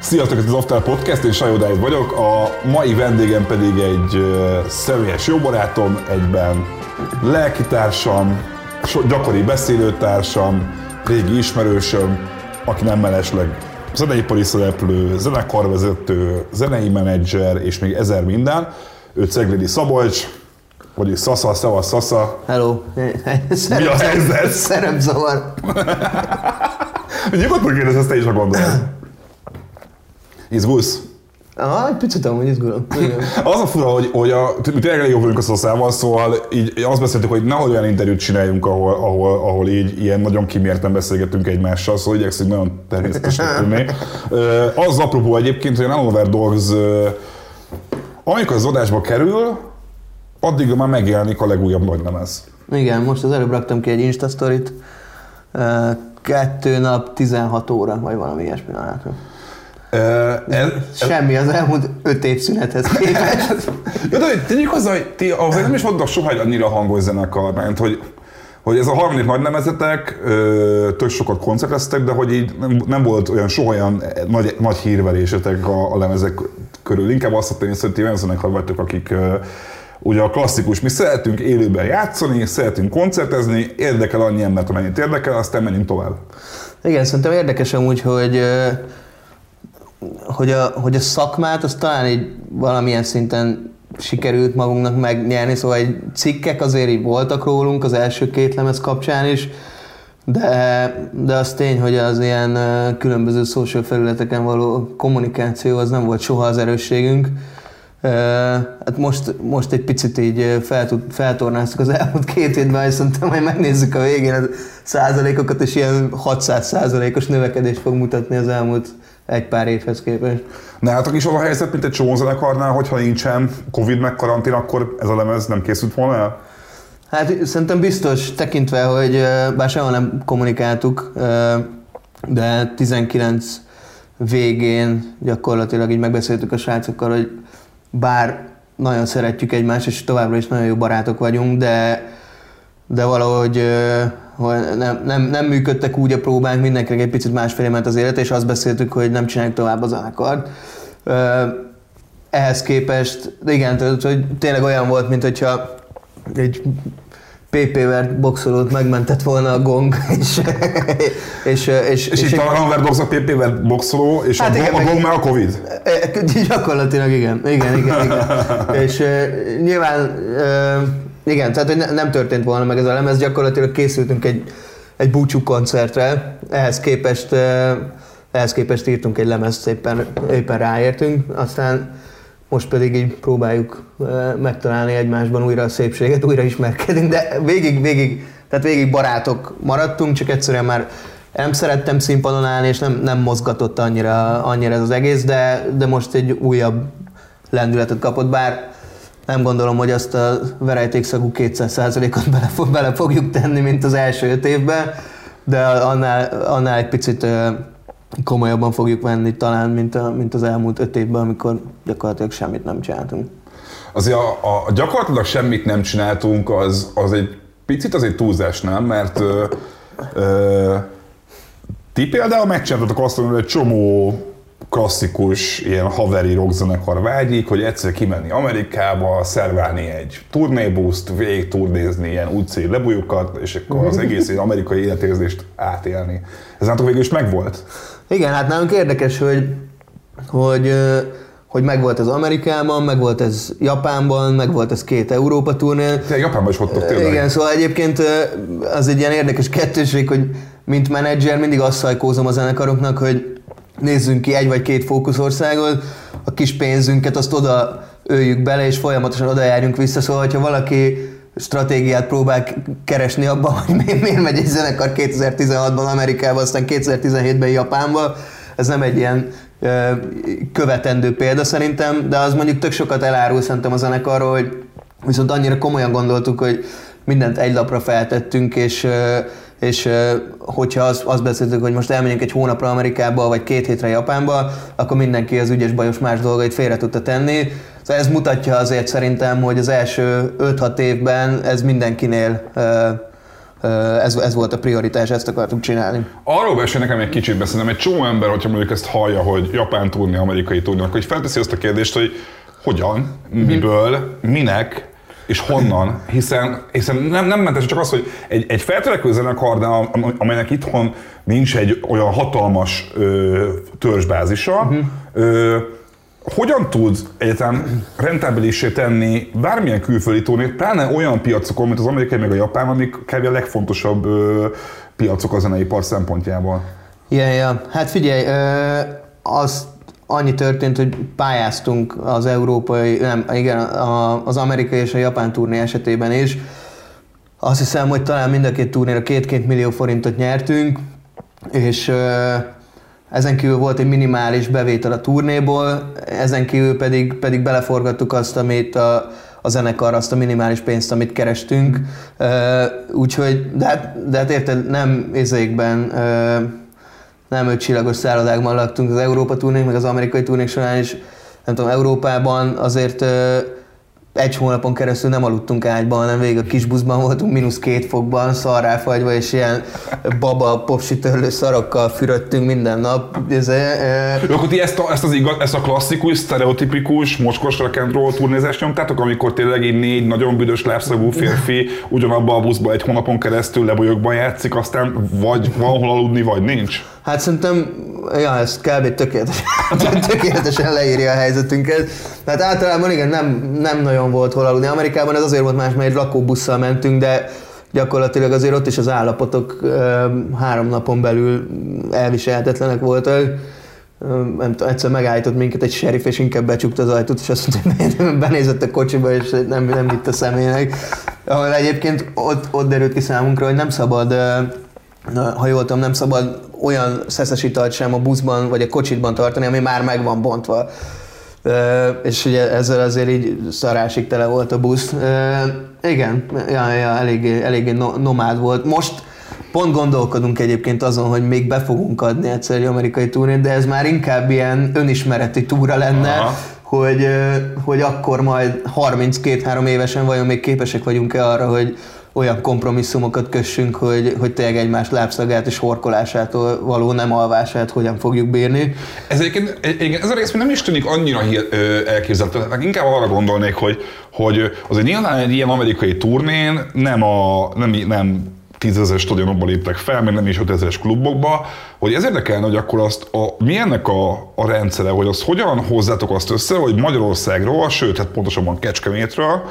Sziasztok, ez az After Podcast, én Sajó vagyok, a mai vendégem pedig egy személyes jó barátom, egyben lelkitársam, gyakori beszélőtársam, régi ismerősöm, aki nem mellesleg zeneipari szereplő, zenekarvezető, zenei menedzser és még ezer minden. Ő Ceglédi Szabolcs, vagyis Szasza, Szava, Szasza. Hello. Mi a helyzet? Szerepzavar. Nyugodtan kérdez, ezt te is a gondolod. Izgulsz? Ah, egy picit amúgy izgulom. Az a fura, hogy, hogy a, tényleg elég jó vagyunk a szaszával, szóval így azt beszéltük, hogy nehogy olyan interjút csináljunk, ahol, ahol, ahol így ilyen nagyon kimérten beszélgetünk egymással, szóval igyekszünk nagyon természetesen tenni. Ö, Az apropó egyébként, hogy a Nanover Dogs, amikor az adásba kerül, addig már megjelenik a legújabb nagylemez. Igen, most az előbb raktam ki egy Insta sztorit. Kettő nap, 16 óra, vagy valami ilyesmi látom. Ez, Semmi az elmúlt öt év szünethez képest. De hogy tegyük hozzá, hogy ti azért nem is mondtak soha egy annyira hangos zenekar, mert hogy, hogy ez a harmadik nagy nemezetek, tök sokat koncerteztek, de hogy így nem, nem volt olyan soha olyan nagy, nagy hírverésetek a, a lemezek körül. Inkább azt tettem észre, hogy ti olyan zenekar vagytok, akik ugye a klasszikus, mi szeretünk élőben játszani, szeretünk koncertezni, érdekel annyi embert, amennyit érdekel, aztán menjünk tovább. Igen, szerintem érdekes amúgy, hogy, hogy, a, hogy a szakmát az talán így valamilyen szinten sikerült magunknak megnyerni, szóval egy cikkek azért így voltak rólunk az első két lemez kapcsán is, de, de az tény, hogy az ilyen különböző social felületeken való kommunikáció az nem volt soha az erősségünk. Hát most, most egy picit így fel, feltornáztuk az elmúlt két évben, és szerintem majd megnézzük a végén a százalékokat, és ilyen 600 százalékos növekedést fog mutatni az elmúlt egy pár évhez képest. Nálatok is az a helyzet, mint egy csomó zenekarnál, hogyha nincsen Covid meg karantén, akkor ez a lemez nem készült volna el? Hát szerintem biztos, tekintve, hogy bár sehol nem kommunikáltuk, de 19 végén gyakorlatilag így megbeszéltük a srácokkal, hogy bár nagyon szeretjük egymást, és továbbra is nagyon jó barátok vagyunk, de, de valahogy nem, nem, nem működtek úgy a próbánk, mindenkinek egy picit másféle ment az élet, és azt beszéltük, hogy nem csináljuk tovább a zenekart. Ehhez képest, igen, tehát, hogy tényleg olyan volt, mint hogyha egy PP-ver boxolót megmentett volna a gong, és, és, és, És, és itt a Hanver Dogs a PP-vel boxoló, és Hát a, igen, a meg- gong már a Covid. E, Gyakorlatilag igen, igen, igen, igen. és uh, nyilván, igen, tehát hogy ne, nem történt volna meg ez a lemez, gyakorlatilag készültünk egy, egy búcsú koncertre, ehhez képest, ehhez képest írtunk egy lemezt, éppen, éppen ráértünk, aztán most pedig így próbáljuk megtalálni egymásban újra a szépséget, újra ismerkedünk, de végig, végig, tehát végig barátok maradtunk, csak egyszerűen már nem szerettem színpadon állni, és nem, nem mozgatott annyira, annyira ez az egész, de, de most egy újabb lendületet kapott, bár nem gondolom, hogy azt a verejtékszagú 200%-ot bele, bele fogjuk tenni, mint az első öt évben, de annál, annál egy picit komolyabban fogjuk venni talán, mint, a, mint az elmúlt öt évben, amikor gyakorlatilag semmit nem csináltunk. Azért a, a, gyakorlatilag semmit nem csináltunk, az, az egy picit az egy túlzás, nem? Mert ö, ö, ti például megcsináltatok azt, hogy egy csomó klasszikus ilyen haveri rockzenekar vágyik, hogy egyszer kimenni Amerikába, szerválni egy turnébuszt, végig turnézni ilyen utcai lebújukat, és akkor az egész amerikai életérzést átélni. Ez nálatok végül is megvolt. Igen, hát nálunk érdekes, hogy, hogy, hogy megvolt ez Amerikában, megvolt ez Japánban, megvolt ez két Európa turné. Te Japánban is voltatok tényleg. Igen, szóval egyébként az egy ilyen érdekes kettőség, hogy mint menedzser mindig azt szajkózom a zenekaroknak, hogy nézzünk ki egy vagy két fókuszországot, a kis pénzünket azt oda öljük bele, és folyamatosan oda járjunk vissza, szóval hogyha valaki stratégiát próbál keresni abban, hogy mi- miért megy egy zenekar 2016-ban Amerikába, aztán 2017-ben Japánba, ez nem egy ilyen követendő példa szerintem, de az mondjuk tök sokat elárul szerintem a zenekarról, hogy viszont annyira komolyan gondoltuk, hogy mindent egy lapra feltettünk, és, ö, és hogyha azt, azt beszéltük, hogy most elmegyünk egy hónapra Amerikába, vagy két hétre Japánba, akkor mindenki az ügyes bajos más dolgait félre tudta tenni. Szóval ez mutatja azért szerintem, hogy az első 5-6 évben ez mindenkinél ez, ez volt a prioritás, ezt akartuk csinálni. Arról beszél nekem egy kicsit beszélnem, egy csomó ember, hogyha mondjuk ezt hallja, hogy japán turné, amerikai turné, akkor felteszi azt a kérdést, hogy hogyan, miből, minek, és honnan, hiszen, hiszen nem, nem mentes csak az, hogy egy, egy feltörekvő zenekar, amelynek itthon nincs egy olyan hatalmas ö, törzsbázisa, uh-huh. ö, hogyan tud egyetem rentábilisé tenni bármilyen külföldi turnét, pláne olyan piacokon, mint az amerikai meg a japán, amik kb. a legfontosabb ö, piacok a zeneipar szempontjából? Ja, ja. Hát figyelj, ö, az annyi történt, hogy pályáztunk az európai, nem, igen, a, az amerikai és a japán turné esetében is. Azt hiszem, hogy talán mind a két turnéra két-két millió forintot nyertünk, és ezen kívül volt egy minimális bevétel a turnéból, ezen kívül pedig, pedig beleforgattuk azt, amit a, a zenekar, azt a minimális pénzt, amit kerestünk. Úgyhogy, de hát, de hát érted, nem ézékben, nem öt csillagos szállodákban laktunk az Európa turnék, meg az amerikai turnék során is, nem tudom, Európában azért egy hónapon keresztül nem aludtunk ágyban, hanem végig a kisbuszban voltunk, mínusz két fokban, szarráfagyva, és ilyen baba popsütörlő szarokkal fürödtünk minden nap. Ez, e, Akkor ti ezt a, ezt, az igaz, ezt a klasszikus, sztereotipikus, mocskos rock and roll turnézást nyomtátok, amikor tényleg egy négy nagyon büdös lábszagú férfi ugyanabban a buszban egy hónapon keresztül lebolyogban játszik, aztán vagy van hol aludni, vagy nincs? Hát szerintem, ja, ez kb. tökéletes, tökéletesen leírja a helyzetünket. Hát általában igen, nem, nem nagyon volt hol aludni. Amerikában ez azért volt más, mert egy lakóbusszal mentünk, de gyakorlatilag azért ott is az állapotok három napon belül elviselhetetlenek voltak. Nem tudom, egyszer megállított minket egy sheriff, és inkább becsukta az ajtót, és azt mondta, hogy benézett a kocsiba, és nem, nem vitt a személynek. Ahol egyébként ott, ott derült ki számunkra, hogy nem szabad ha jól tudom, nem szabad olyan szeszes italt sem a buszban vagy a kocsitban tartani, ami már meg van bontva. És ugye ezzel azért így szarásig tele volt a busz. Igen, ja, ja, eléggé, eléggé nomád volt. Most pont gondolkodunk egyébként azon, hogy még be fogunk adni egyszer egy amerikai túrét, de ez már inkább ilyen önismereti túra lenne, Aha. hogy, hogy akkor majd 32-3 évesen vajon még képesek vagyunk-e arra, hogy olyan kompromisszumokat kössünk, hogy, hogy tényleg egymás lábszagát és horkolásától való nem alvását hogyan fogjuk bírni. Ez egyébként, egyébként ez a rész nem is tűnik annyira elképzelhető. Inkább arra gondolnék, hogy, hogy azért nyilván egy ilyen amerikai turnén nem, a, nem, nem tízezer stadionokba léptek fel, meg nem is 5000-es klubokba, hogy ez érdekelne, hogy akkor azt a, mi ennek a, a rendszere, hogy azt hogyan hozzátok azt össze, hogy Magyarországról, sőt, hát pontosabban Kecskemétről,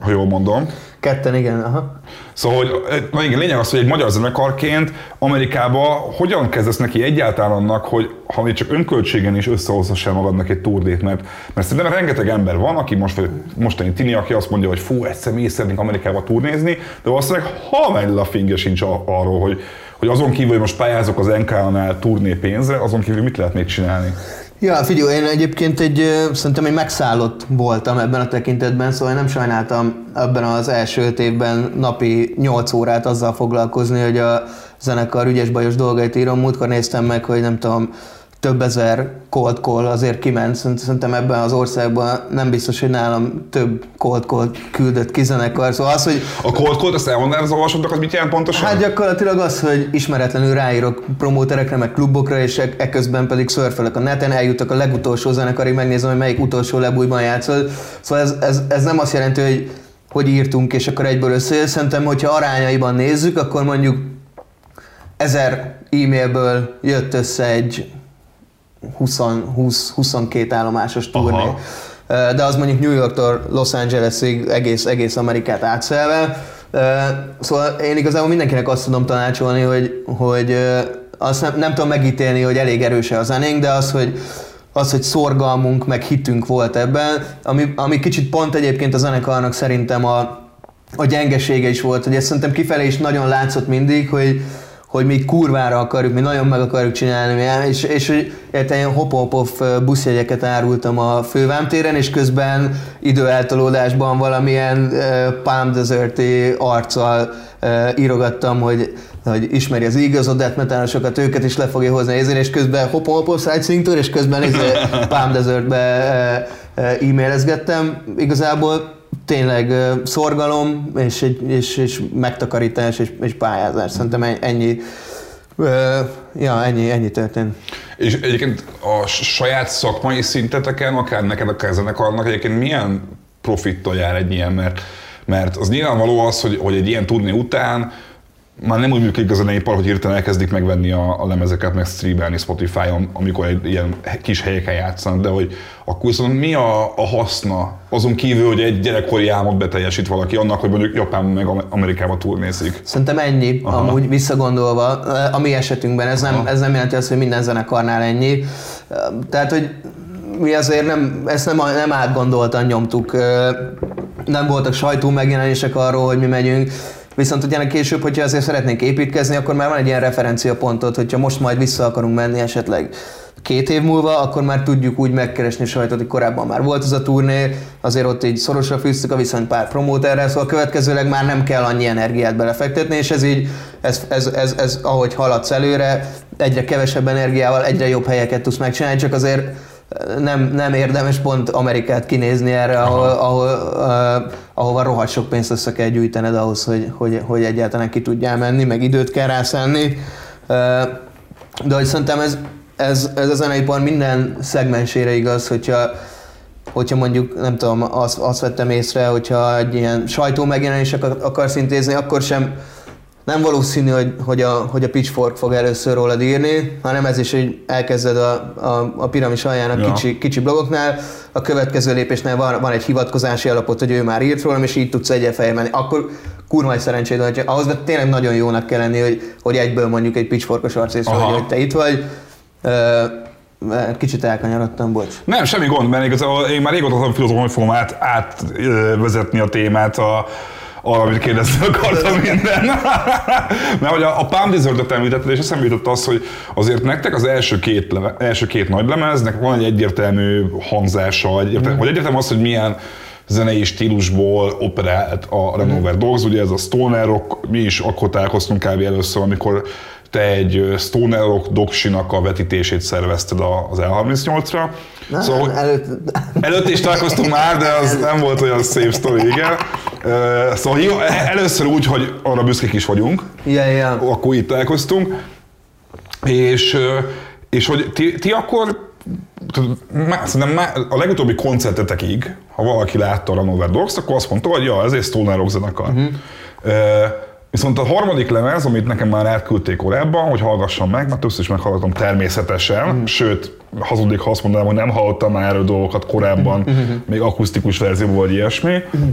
ha jól mondom, Ketten, igen. Aha. Szóval, hogy na igen, lényeg az, hogy egy magyar zenekarként Amerikába hogyan kezdesz neki egyáltalán annak, hogy ha még csak önköltségen is összehozhassál magadnak egy turdét, mert, mert szerintem rengeteg ember van, aki most, mostani tini, aki azt mondja, hogy fú, egyszer mi szeretnénk Amerikába turnézni, de valószínűleg ha megy a finge sincs arról, hogy, hogy azon kívül, hogy most pályázok az NK-nál turné pénzre, azon kívül mit lehet még csinálni? Ja, figyelj, én egyébként egy, szerintem egy megszállott voltam ebben a tekintetben, szóval én nem sajnáltam ebben az első öt évben napi 8 órát azzal foglalkozni, hogy a zenekar ügyes bajos dolgait írom. Múltkor néztem meg, hogy nem tudom, több ezer cold call azért kiment. Szerintem ebben az országban nem biztos, hogy nálam több cold call küldött ki zenekar. Szóval az, hogy... A cold call, azt elmondanám az olvasóknak, az mit jelent pontosan? Hát gyakorlatilag az, hogy ismeretlenül ráírok promóterekre, meg klubokra, és e- eközben pedig szörfelek a neten, eljutok a legutolsó zenekarig, megnézem, hogy melyik utolsó lebújban játszol. Szóval ez, ez, ez nem azt jelenti, hogy hogy írtunk, és akkor egyből összejön. Szerintem, hogyha arányaiban nézzük, akkor mondjuk ezer e-mailből jött össze egy 20-22 állomásos turné. De az mondjuk New Yorktól Los Angelesig egész, egész Amerikát átszelve. Szóval én igazából mindenkinek azt tudom tanácsolni, hogy, hogy azt nem, nem tudom megítélni, hogy elég erős a zenénk, de az, hogy az, hogy szorgalmunk, meg hitünk volt ebben, ami, ami kicsit pont egyébként a zenekarnak szerintem a, a gyengesége is volt, hogy ezt szerintem kifelé is nagyon látszott mindig, hogy, hogy mi kurvára akarjuk, mi nagyon meg akarjuk csinálni, és, és hogy érte, ilyen hopopov buszjegyeket árultam a fővámtéren, és közben időeltolódásban valamilyen uh, Palm desert arccal uh, írogattam, hogy hogy ismeri az igazodát, metánosokat, őket is le fogja hozni ezért, és közben sightseeing tour, és közben izé Palm Desertbe e-mailezgettem. Igazából tényleg szorgalom, és, és, és megtakarítás, és, és pályázás. Szerintem ennyi, ö, ja, ennyi, ennyi történt. És egyébként a saját szakmai szinteteken, akár neked, akár zenekarnak egyébként milyen profittal jár egy ilyen, mert, mert az nyilvánvaló az, hogy, hogy egy ilyen turné után már nem úgy működik a zeneipar, hogy hirtelen elkezdik megvenni a, a lemezeket, meg streamelni Spotify-on, amikor egy ilyen kis helyeken játszanak, de hogy akkor viszont mi a, a haszna, azon kívül, hogy egy gyerekkori álmot beteljesít valaki annak, hogy mondjuk Japán meg Am- Amerikába turnézik. Szerintem ennyi, Aha. Amúgy visszagondolva. A mi esetünkben ez nem, ez nem jelenti azt, hogy minden zenekarnál ennyi. Tehát, hogy mi azért nem, ezt nem, nem átgondoltan nyomtuk. Nem voltak sajtó megjelenések arról, hogy mi megyünk. Viszont utána később, hogyha azért szeretnénk építkezni, akkor már van egy ilyen referenciapontot, hogyha most majd vissza akarunk menni esetleg két év múlva, akkor már tudjuk úgy megkeresni sajtot, hogy korábban már volt ez a turné, azért ott így szorosra fűztük a viszonyt pár promóterrel, szóval következőleg már nem kell annyi energiát belefektetni, és ez így, ez, ez, ez, ez ahogy haladsz előre, egyre kevesebb energiával, egyre jobb helyeket tudsz megcsinálni, csak azért nem, nem érdemes pont Amerikát kinézni erre, ahol, ahol, uh, ahova rohadt sok pénzt össze kell gyűjtened ahhoz, hogy, hogy, hogy egyáltalán ki tudjál menni, meg időt kell rászállni. Uh, de hogy szerintem ez, ez, ez a zeneipar minden szegmensére igaz, hogyha, hogyha mondjuk, nem tudom, azt, azt vettem észre, hogyha egy ilyen sajtó megjelenés akarsz intézni, akkor sem nem valószínű, hogy, hogy, a, hogy a Pitchfork fog először rólad írni, hanem ez is, hogy elkezded a, a, a piramis aljának Ja. kicsi, kicsi blogoknál, a következő lépésnél van, van egy hivatkozási alapot, hogy ő már írt rólam, és így tudsz egyen fejjel menni. Akkor kurva nagy szerencséd van, hogy ahhoz tényleg nagyon jónak kell lenni, hogy, hogy egyből mondjuk egy pitchforkos arcészről, hogy, te itt vagy. Kicsit elkanyarodtam, bocs. Nem, semmi gond, mert igazából én már régóta filozofom, hogy fogom át, átvezetni a témát a, arra, amit kérdezni akartam minden. Mert hogy a, a Palm Desert-et említetted, és eszembe jutott az, hogy azért nektek az első két, leve, első két nagy lemeznek van egy egyértelmű hangzása, egyértelmű, vagy egyértelmű az, hogy milyen zenei stílusból operált a Renover Dogs, ugye ez a stoner rock, mi is akkor találkoztunk kb. először, amikor te egy stoner rock doksinak a vetítését szervezted az L38-ra. Szóval, hogy- előtt, Előtt is találkoztunk már, de az nem volt olyan szép sztori, igen. Szóval jó, először úgy, hogy arra büszkék is vagyunk, ja, ja. akkor itt találkoztunk, és, és hogy ti, ti akkor szerintem a legutóbbi koncertetekig, ha valaki látta a Ranover Dogs, akkor azt mondta, hogy ja, ez egy Stoner Rock zenekar. Uh-huh. Viszont a harmadik lemez, amit nekem már átküldték korábban, hogy hallgassam meg, mert többször is meghallgatom természetesen, uh-huh. sőt, hazudik, ha azt mondanám, hogy nem hallottam már dolgokat korábban, uh-huh. még akusztikus verzióból vagy ilyesmi. Uh-huh.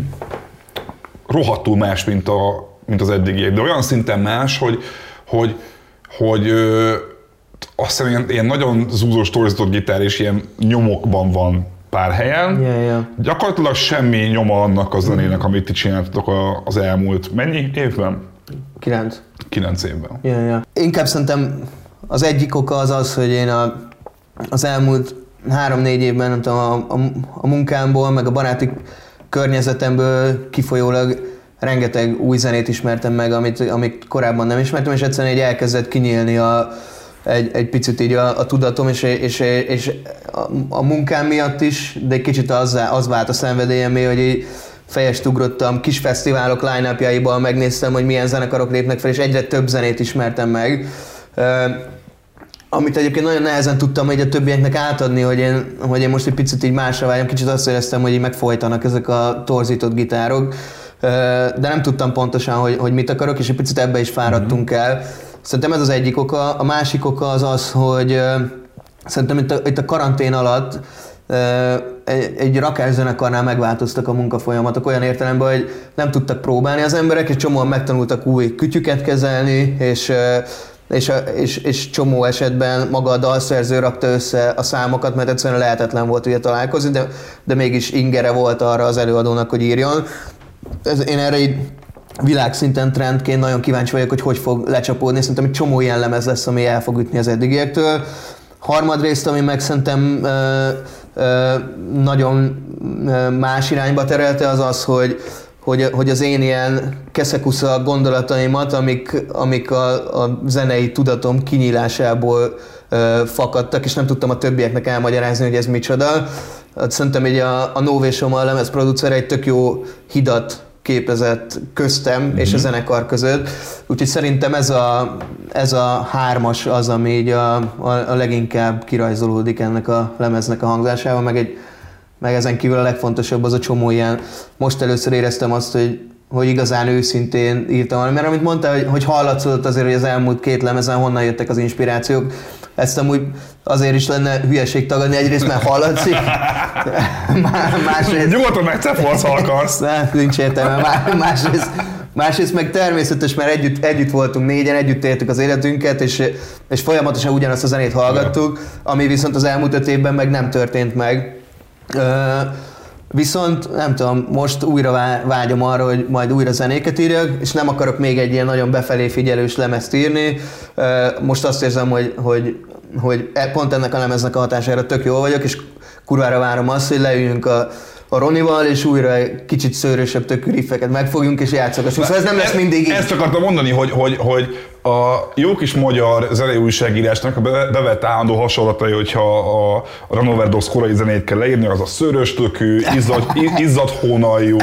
Rohadtul más, mint, a, mint az eddigiek, de olyan szinten más, hogy, hogy, hogy ö, azt hiszem ilyen, ilyen nagyon zúzós, torzított gitár és ilyen nyomokban van pár helyen. Ja, ja. Gyakorlatilag semmi nyoma annak a zenének, amit ti csináltatok az elmúlt mennyi évben? Kilenc. Kilenc évben. Ja, ja. Inkább szerintem az egyik oka az az, hogy én a, az elmúlt három-négy évben, nem tudom, a, a, a munkámból, meg a baráti környezetemből kifolyólag rengeteg új zenét ismertem meg, amit, amit korábban nem ismertem, és egyszerűen így elkezdett kinyílni a, egy, egy picit így a, a tudatom, és, és, és a, a munkám miatt is, de egy kicsit az, az vált a szenvedélyemé, hogy így fejest ugrottam, kis fesztiválok line megnéztem, hogy milyen zenekarok lépnek fel, és egyre több zenét ismertem meg. Amit egyébként nagyon nehezen tudtam hogy a többieknek átadni, hogy én, hogy én most egy picit így másra vágyom, kicsit azt éreztem, hogy így megfojtanak ezek a torzított gitárok, de nem tudtam pontosan, hogy, hogy mit akarok, és egy picit ebbe is fáradtunk el. Szerintem ez az egyik oka. A másik oka az az, hogy szerintem itt a, itt a karantén alatt egy, egy rakászenekarnál megváltoztak a munkafolyamatok olyan értelemben, hogy nem tudtak próbálni az emberek, és csomóan megtanultak új kütyüket kezelni, és és, és, és csomó esetben maga a dalszerző rakta össze a számokat, mert egyszerűen lehetetlen volt ugye találkozni, de, de mégis ingere volt arra az előadónak, hogy írjon. Ez, én erre így világszinten trendként nagyon kíváncsi vagyok, hogy hogy fog lecsapódni. Szerintem egy csomó ilyen lemez lesz, ami el fog ütni az eddigiektől. Harmadrészt, ami meg szerintem ö, ö, nagyon más irányba terelte, az az, hogy hogy, hogy az én ilyen keszekusza gondolataimat, amik, amik a, a zenei tudatom kinyílásából ö, fakadtak, és nem tudtam a többieknek elmagyarázni, hogy ez micsoda. hát szerintem így a, a Novation a lemez producer egy tök jó hidat képezett köztem mm-hmm. és a zenekar között. Úgyhogy szerintem ez a, ez a hármas az, ami így a, a, a leginkább kirajzolódik ennek a lemeznek a hangzásával, meg, egy, meg ezen kívül a legfontosabb az a csomó ilyen, most először éreztem azt, hogy hogy igazán őszintén írtam mert amit mondta, hogy, hogy hallatszott azért, hogy az elmúlt két lemezen honnan jöttek az inspirációk, ezt amúgy azért is lenne hülyeség tagadni, egyrészt mert hallatszik, másrészt... Nyugodtan megcepolsz, ha akarsz. Ne, nincs értelme. Másrészt, másrészt meg természetes, mert együtt, együtt voltunk négyen, együtt éltük az életünket, és, és folyamatosan ugyanazt a zenét hallgattuk, ami viszont az elmúlt öt évben meg nem történt meg. Viszont nem tudom, most újra vágyom arra, hogy majd újra zenéket írjak, és nem akarok még egy ilyen nagyon befelé figyelős lemezt írni. Most azt érzem, hogy, hogy, hogy e, pont ennek a lemeznek a hatására tök jó vagyok, és kurvára várom azt, hogy leüljünk a, a Ronival, és újra egy kicsit szőrösebb tökű riffeket megfogjunk, és játszogassunk. Szóval ez nem lesz mindig így. Ezt akartam mondani, hogy, hogy, hogy a jó kis magyar zenei újságírásnak a bevett állandó hasonlatai, hogyha a Ranover Dogs korai zenét kell leírni, az a szörös tökű, izzad, izzad hónajú,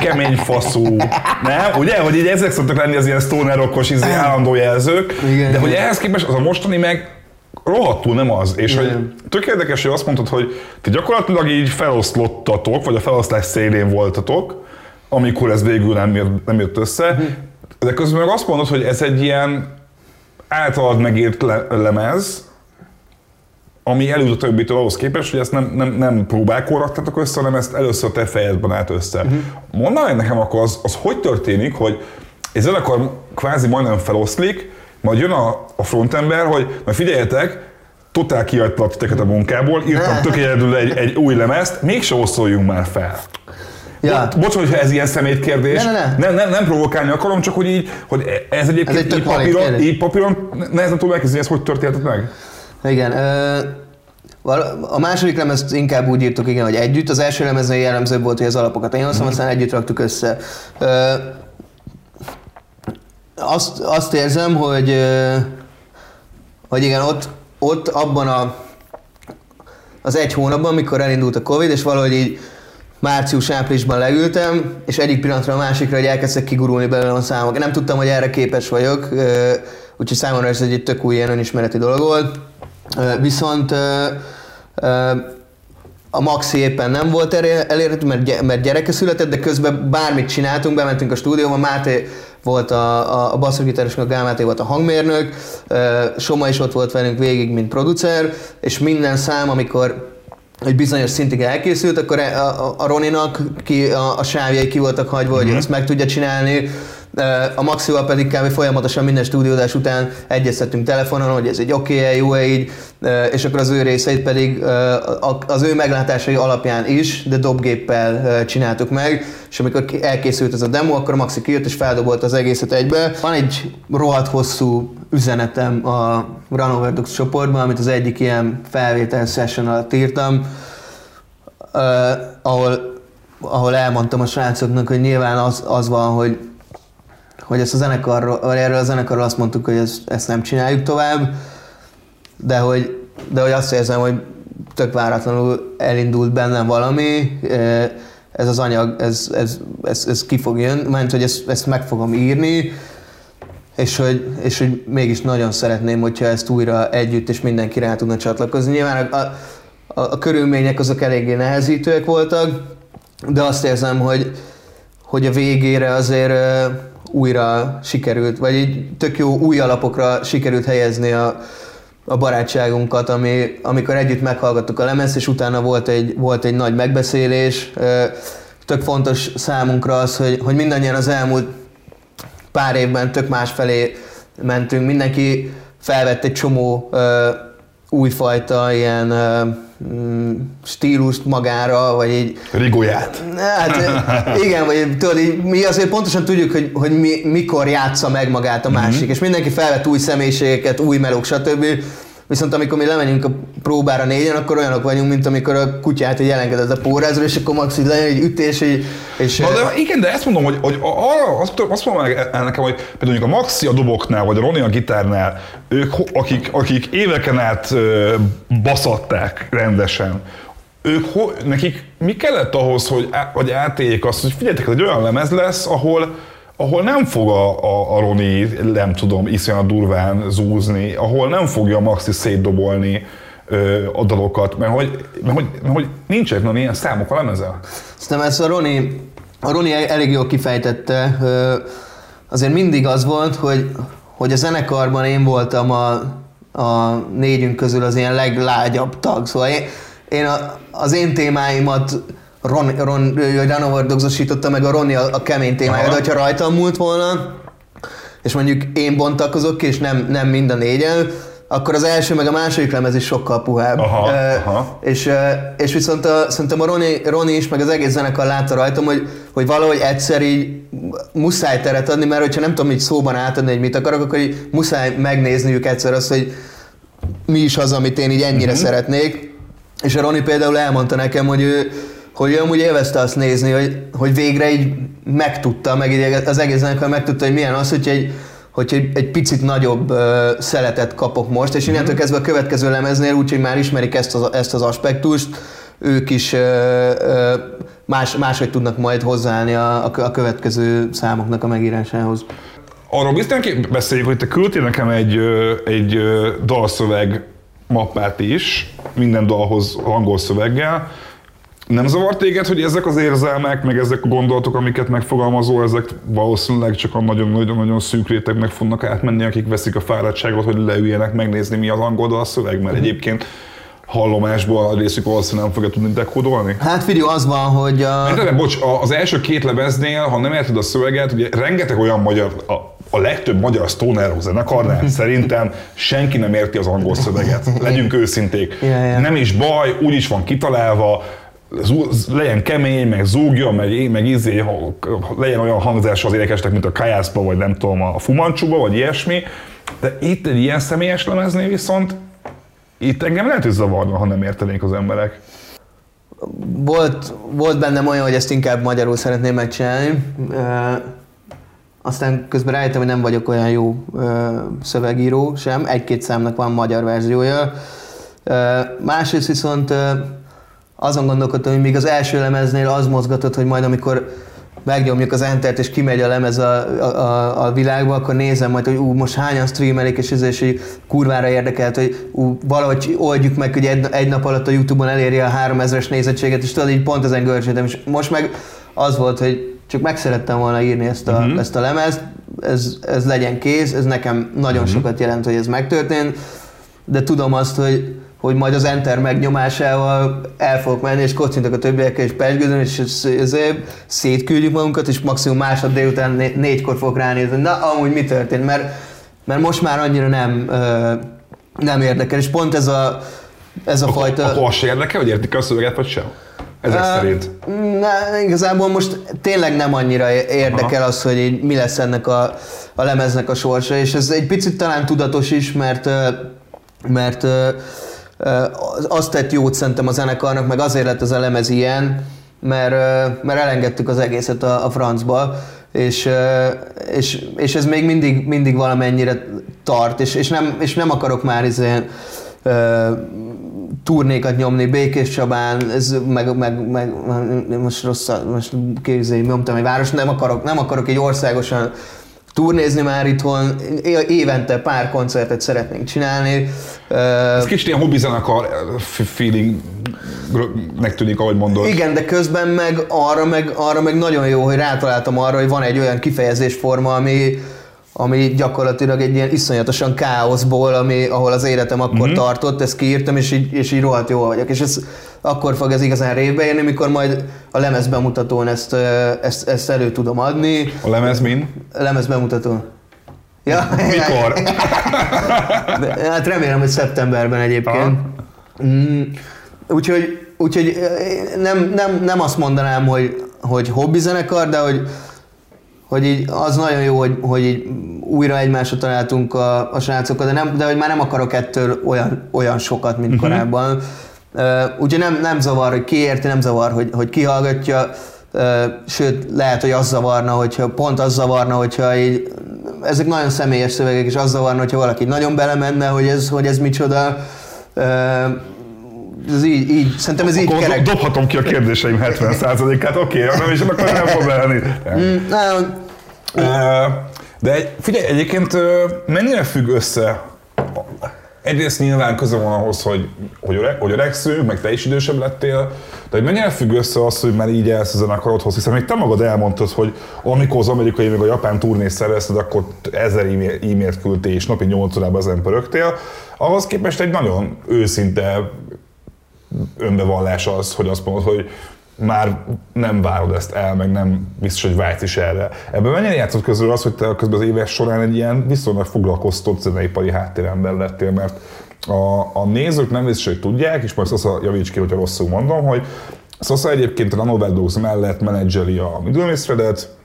kemény faszú, nem? Ugye? Hogy így ezek szoktak lenni az ilyen stoner rockos izé állandó jelzők, igen, de hogy ehhez képest az a mostani meg rohadtul nem az. És hogy tök érdekes, hogy azt mondtad, hogy ti gyakorlatilag így feloszlottatok, vagy a feloszlás szélén voltatok, amikor ez végül nem jött, nem jött össze, uh-huh. de közben meg azt mondod, hogy ez egy ilyen általad megírt le- lemez, ami előtt a többitől ahhoz képest, hogy ezt nem, nem, nem próbálkoraktatok össze, hanem ezt először te fejedben állt össze. Uh-huh. Mondd nekem akkor, az, az hogy történik, hogy ez akkor kvázi majdnem feloszlik, majd jön a, a frontember, hogy majd figyeljetek, totál kiadtak titeket a munkából, írtam tök egyedül egy, egy új lemezt, mégse osztoljunk már fel. Ja. Bo- bocs, hogyha ez ilyen szemét kérdés. Ne, ne, ne. Nem, nem, nem provokálni akarom, csak hogy így, hogy ez egyébként ez egy így, papíron, így papíron nehezen tudom elkezdeni, ez hogy történt meg? Igen. A második lemezt inkább úgy írtuk, igen, hogy együtt. Az első lemezen jellemzőbb volt, hogy az alapokat én hoztam, mm. aztán együtt raktuk össze. Azt, azt érzem, hogy, hogy igen, ott, ott abban a, az egy hónapban, amikor elindult a Covid, és valahogy így március-áprilisban leültem, és egyik pillanatra a másikra, hogy elkezdtek kigurulni belőlem a számok. Nem tudtam, hogy erre képes vagyok, úgyhogy számomra ez egy tök új ilyen önismereti dolog volt. Viszont a Maxi éppen nem volt elérhető, mert gyereke született, de közben bármit csináltunk, bementünk a stúdióba, Máté volt a, a, a basszusgitáros, Gál Máté volt a hangmérnök, Soma is ott volt velünk végig, mint producer, és minden szám, amikor egy bizonyos szintig elkészült, akkor a, a, a Roninak ki, a, a sávjai ki voltak hagyva, mm-hmm. hogy azt meg tudja csinálni, a Maxival pedig kb. folyamatosan minden stúdiódás után egyeztettünk telefonon, hogy ez egy oké okay jó-e így, és akkor az ő részeit pedig az ő meglátásai alapján is, de dobgéppel csináltuk meg, és amikor elkészült ez a demo, akkor Maxi kijött és feldobolt az egészet egybe. Van egy rohadt hosszú üzenetem a Run Overdux csoportban, amit az egyik ilyen felvétel session alatt írtam, ahol, ahol elmondtam a srácoknak, hogy nyilván az, az van, hogy hogy ezt a zenekarról, erről a zenekarról azt mondtuk, hogy ezt, ezt nem csináljuk tovább, de hogy, de hogy azt érzem, hogy tök váratlanul elindult bennem valami, ez az anyag, ez, ez, ez, ez ki fog jönni, mert hogy ezt, ezt meg fogom írni, és hogy, és hogy mégis nagyon szeretném, hogyha ezt újra együtt és mindenki rá tudna csatlakozni. Nyilván a, a, a körülmények azok eléggé nehezítőek voltak, de azt érzem, hogy, hogy a végére azért újra sikerült, vagy így tök jó új alapokra sikerült helyezni a, a barátságunkat, ami, amikor együtt meghallgattuk a lemezt, és utána volt egy, volt egy nagy megbeszélés. Tök fontos számunkra az, hogy, hogy mindannyian az elmúlt pár évben tök más felé mentünk. Mindenki felvett egy csomó újfajta ilyen mm, stílust magára, vagy így... Rigóját. Hát igen, vagy tudod, így, mi azért pontosan tudjuk, hogy, hogy mi, mikor játsza meg magát a másik, mm-hmm. és mindenki felvett új személyiségeket, új melók, stb. Viszont amikor mi lemegyünk a próbára négyen, akkor olyanok vagyunk, mint amikor a kutyát egy jelenkedett a pórázra, és akkor max legyen egy ütés, így, és... Na, de igen, de ezt mondom, hogy, hogy arra, azt, azt mondom el nekem, hogy például a Maxi a doboknál, vagy a Roni a gitárnál, ők, akik, akik éveken át baszatták rendesen, ők, nekik mi kellett ahhoz, hogy, hogy átéljék azt, hogy figyeljetek, egy olyan lemez lesz, ahol, ahol nem fog a, a, a Roni, nem tudom, iszonyat durván zúzni, ahol nem fogja Maxi szétdobolni ö, a dalokat, mert hogy, mert hogy, mert hogy nincsenek nagyon ilyen számok a lemezel. Szerintem ezt a Roni, a Roni elég jól kifejtette. Ö, Azért mindig az volt, hogy, hogy a zenekarban én voltam a, a négyünk közül az ilyen leglágyabb tag. Szóval én, én a, az én témáimat Ron, Ron, Ron overdogzosította meg a Roni a, a kemény témáját, Aha. hogyha rajtam múlt volna, és mondjuk én bontakozok ki, és nem, nem mind a négyen, akkor az első meg a második lemez is sokkal puhább. Aha, Ö, aha. És, ö, és viszont a, szerintem a Roni, Roni is, meg az egész zenekar látta rajtam, hogy, hogy valahogy egyszer így muszáj teret adni, mert hogyha nem tudom így szóban átadni, hogy mit akarok, akkor így muszáj megnézniük egyszer azt, hogy mi is az, amit én így ennyire uh-huh. szeretnék. És a Roni például elmondta nekem, hogy ő, hogy amúgy élvezte azt nézni, hogy, hogy végre így megtudta, meg így az egész zenekar megtudta, hogy milyen az, hogy egy, hogy egy, egy picit nagyobb uh, szeletet kapok most, és innentől kezdve a következő lemeznél úgyhogy már ismerik ezt az, ezt az aspektust, ők is uh, uh, más, máshogy tudnak majd hozzáállni a, a, következő számoknak a megírásához. Arról biztosan beszéljük, hogy te küldtél nekem egy, egy dalszöveg mappát is, minden dalhoz angol szöveggel. Nem zavart téged, hogy ezek az érzelmek, meg ezek a gondolatok, amiket megfogalmazol, ezek valószínűleg csak a nagyon-nagyon-nagyon szűk rétegnek fognak átmenni, akik veszik a fáradtságot, hogy leüljenek megnézni, mi az angol dalszöveg, mert egyébként hallomásból a részük valószínűleg nem fogja tudni dekódolni. Hát figyelj, az van, hogy a... Érted, de bocs, az első két lemeznél, ha nem érted a szöveget, ugye rengeteg olyan magyar, a, a legtöbb magyar stoner zenekarnál szerintem senki nem érti az angol szöveget. Legyünk őszinték. Ja, ja. Nem is baj, úgy is van kitalálva, legyen kemény, meg zúgjon, meg, meg ha- legyen olyan hangzás az énekesnek, mint a kajászba, vagy nem tudom, a fumancsúba, vagy ilyesmi. De itt egy ilyen személyes lemeznél viszont itt engem lehet, hogy zavarna, ha nem értenék az emberek. volt, volt bennem olyan, hogy ezt inkább magyarul szeretném megcsinálni. Aztán közben rájöttem, hogy nem vagyok olyan jó szövegíró sem. Egy-két számnak van magyar verziója. Másrészt viszont azon gondolkodtam, hogy még az első lemeznél az mozgatott, hogy majd amikor megnyomjuk az entert és kimegy a lemez a, a, a, világba, akkor nézem majd, hogy ú, most hányan streamelik, és ez és kurvára érdekelt, hogy ú, valahogy oldjuk meg, hogy egy, egy nap alatt a Youtube-on eléri a 3000-es nézettséget, és tudod, így pont ezen görcsöltem, és most meg az volt, hogy csak meg szerettem volna írni ezt a, uh-huh. ezt a lemezt, ez, ez legyen kész, ez nekem nagyon uh-huh. sokat jelent, hogy ez megtörtént, de tudom azt, hogy, hogy majd az Enter megnyomásával el fogok menni, és kocintok a többiekkel, és pesgőzöm, és szétküldjük magunkat, és maximum másnap délután né- négykor fogok ránézni, na amúgy mi történt, mert, mert most már annyira nem, nem érdekel, és pont ez a, ez a fajta... Akkor az se érdekel, hogy értik a szöveget, vagy sem? Ezek szerint. Na, igazából most tényleg nem annyira érdekel az, hogy így mi lesz ennek a, a lemeznek a sorsa, és ez egy picit talán tudatos is, mert, mert azt tett jót szerintem a zenekarnak, meg azért lett ez a ilyen, mert, mert elengedtük az egészet a, a francba, és, és, és ez még mindig, mindig valamennyire tart, és, és, nem, és nem akarok már izé, ö, turnékat nyomni Békés Csabán, ez meg, meg, meg most rossz, most képzelj, nyomtam egy város, nem akarok, nem akarok egy országosan turnézni már itthon, évente pár koncertet szeretnénk csinálni. Ez kicsit ilyen hobbi zenekar f- feelingnek tűnik, ahogy mondod. Igen, de közben meg arra, meg arra meg nagyon jó, hogy rátaláltam arra, hogy van egy olyan kifejezésforma, ami, ami gyakorlatilag egy ilyen iszonyatosan káoszból, ami, ahol az életem akkor Mhm. mm-hmm. tartott, ezt kiírtam, és így, és így rohadt jó vagyok. És ez, akkor fog ez igazán révbe érni, mikor majd a lemez bemutatón ezt, ezt, ezt elő tudom adni. A lemez min? A lemez bemutatón. Ja, Mikor? De, hát remélem, hogy szeptemberben egyébként. Mm, úgyhogy, úgyhogy nem, nem, nem azt mondanám, hogy, hogy hobbi zenekar, de hogy, hogy így az nagyon jó, hogy, hogy így újra egymásra találtunk a, a srácokkal, de, nem, de hogy már nem akarok ettől olyan, olyan sokat, mint uh-huh. korábban. Uh, úgyhogy nem, nem zavar, hogy ki érti, nem zavar, hogy, hogy ki hallgatja, uh, sőt, lehet, hogy az zavarna, hogyha pont az zavarna, hogyha így, ezek nagyon személyes szövegek, és az zavarna, hogyha valaki nagyon belemenne, hogy ez, hogy ez micsoda. Uh, ez így, így, szerintem ez így Akkor kerek. dobhatom ki a kérdéseim 70%-át, oké, okay, nem is akkor nem fog. Mm, nem, De figyelj, egyébként mennyire függ össze Egyrészt nyilván köze van ahhoz, hogy, hogy, öreg, hogy öregszünk, meg te is idősebb lettél, de hogy mennyire függ össze az, hogy már így elsz a zenekarodhoz, hiszen még te magad elmondtad, hogy amikor az amerikai meg a japán turnét szervezted, akkor ezer e-mail- e-mailt küldtél és napi 8 órában ezen pörögtél. Ahhoz képest egy nagyon őszinte önbevallás az, hogy azt mondod, hogy már nem várod ezt el, meg nem biztos, hogy vágysz is erre. Ebben mennyire játszott közül az, hogy te közben az éves során egy ilyen viszonylag foglalkoztott zeneipari háttérember lettél, mert a, a nézők nem biztos, hogy tudják, és majd Szosza javíts ki, hogyha rosszul mondom, hogy Szosza egyébként a Nanoverdox mellett menedzseli a Middle Mistredet,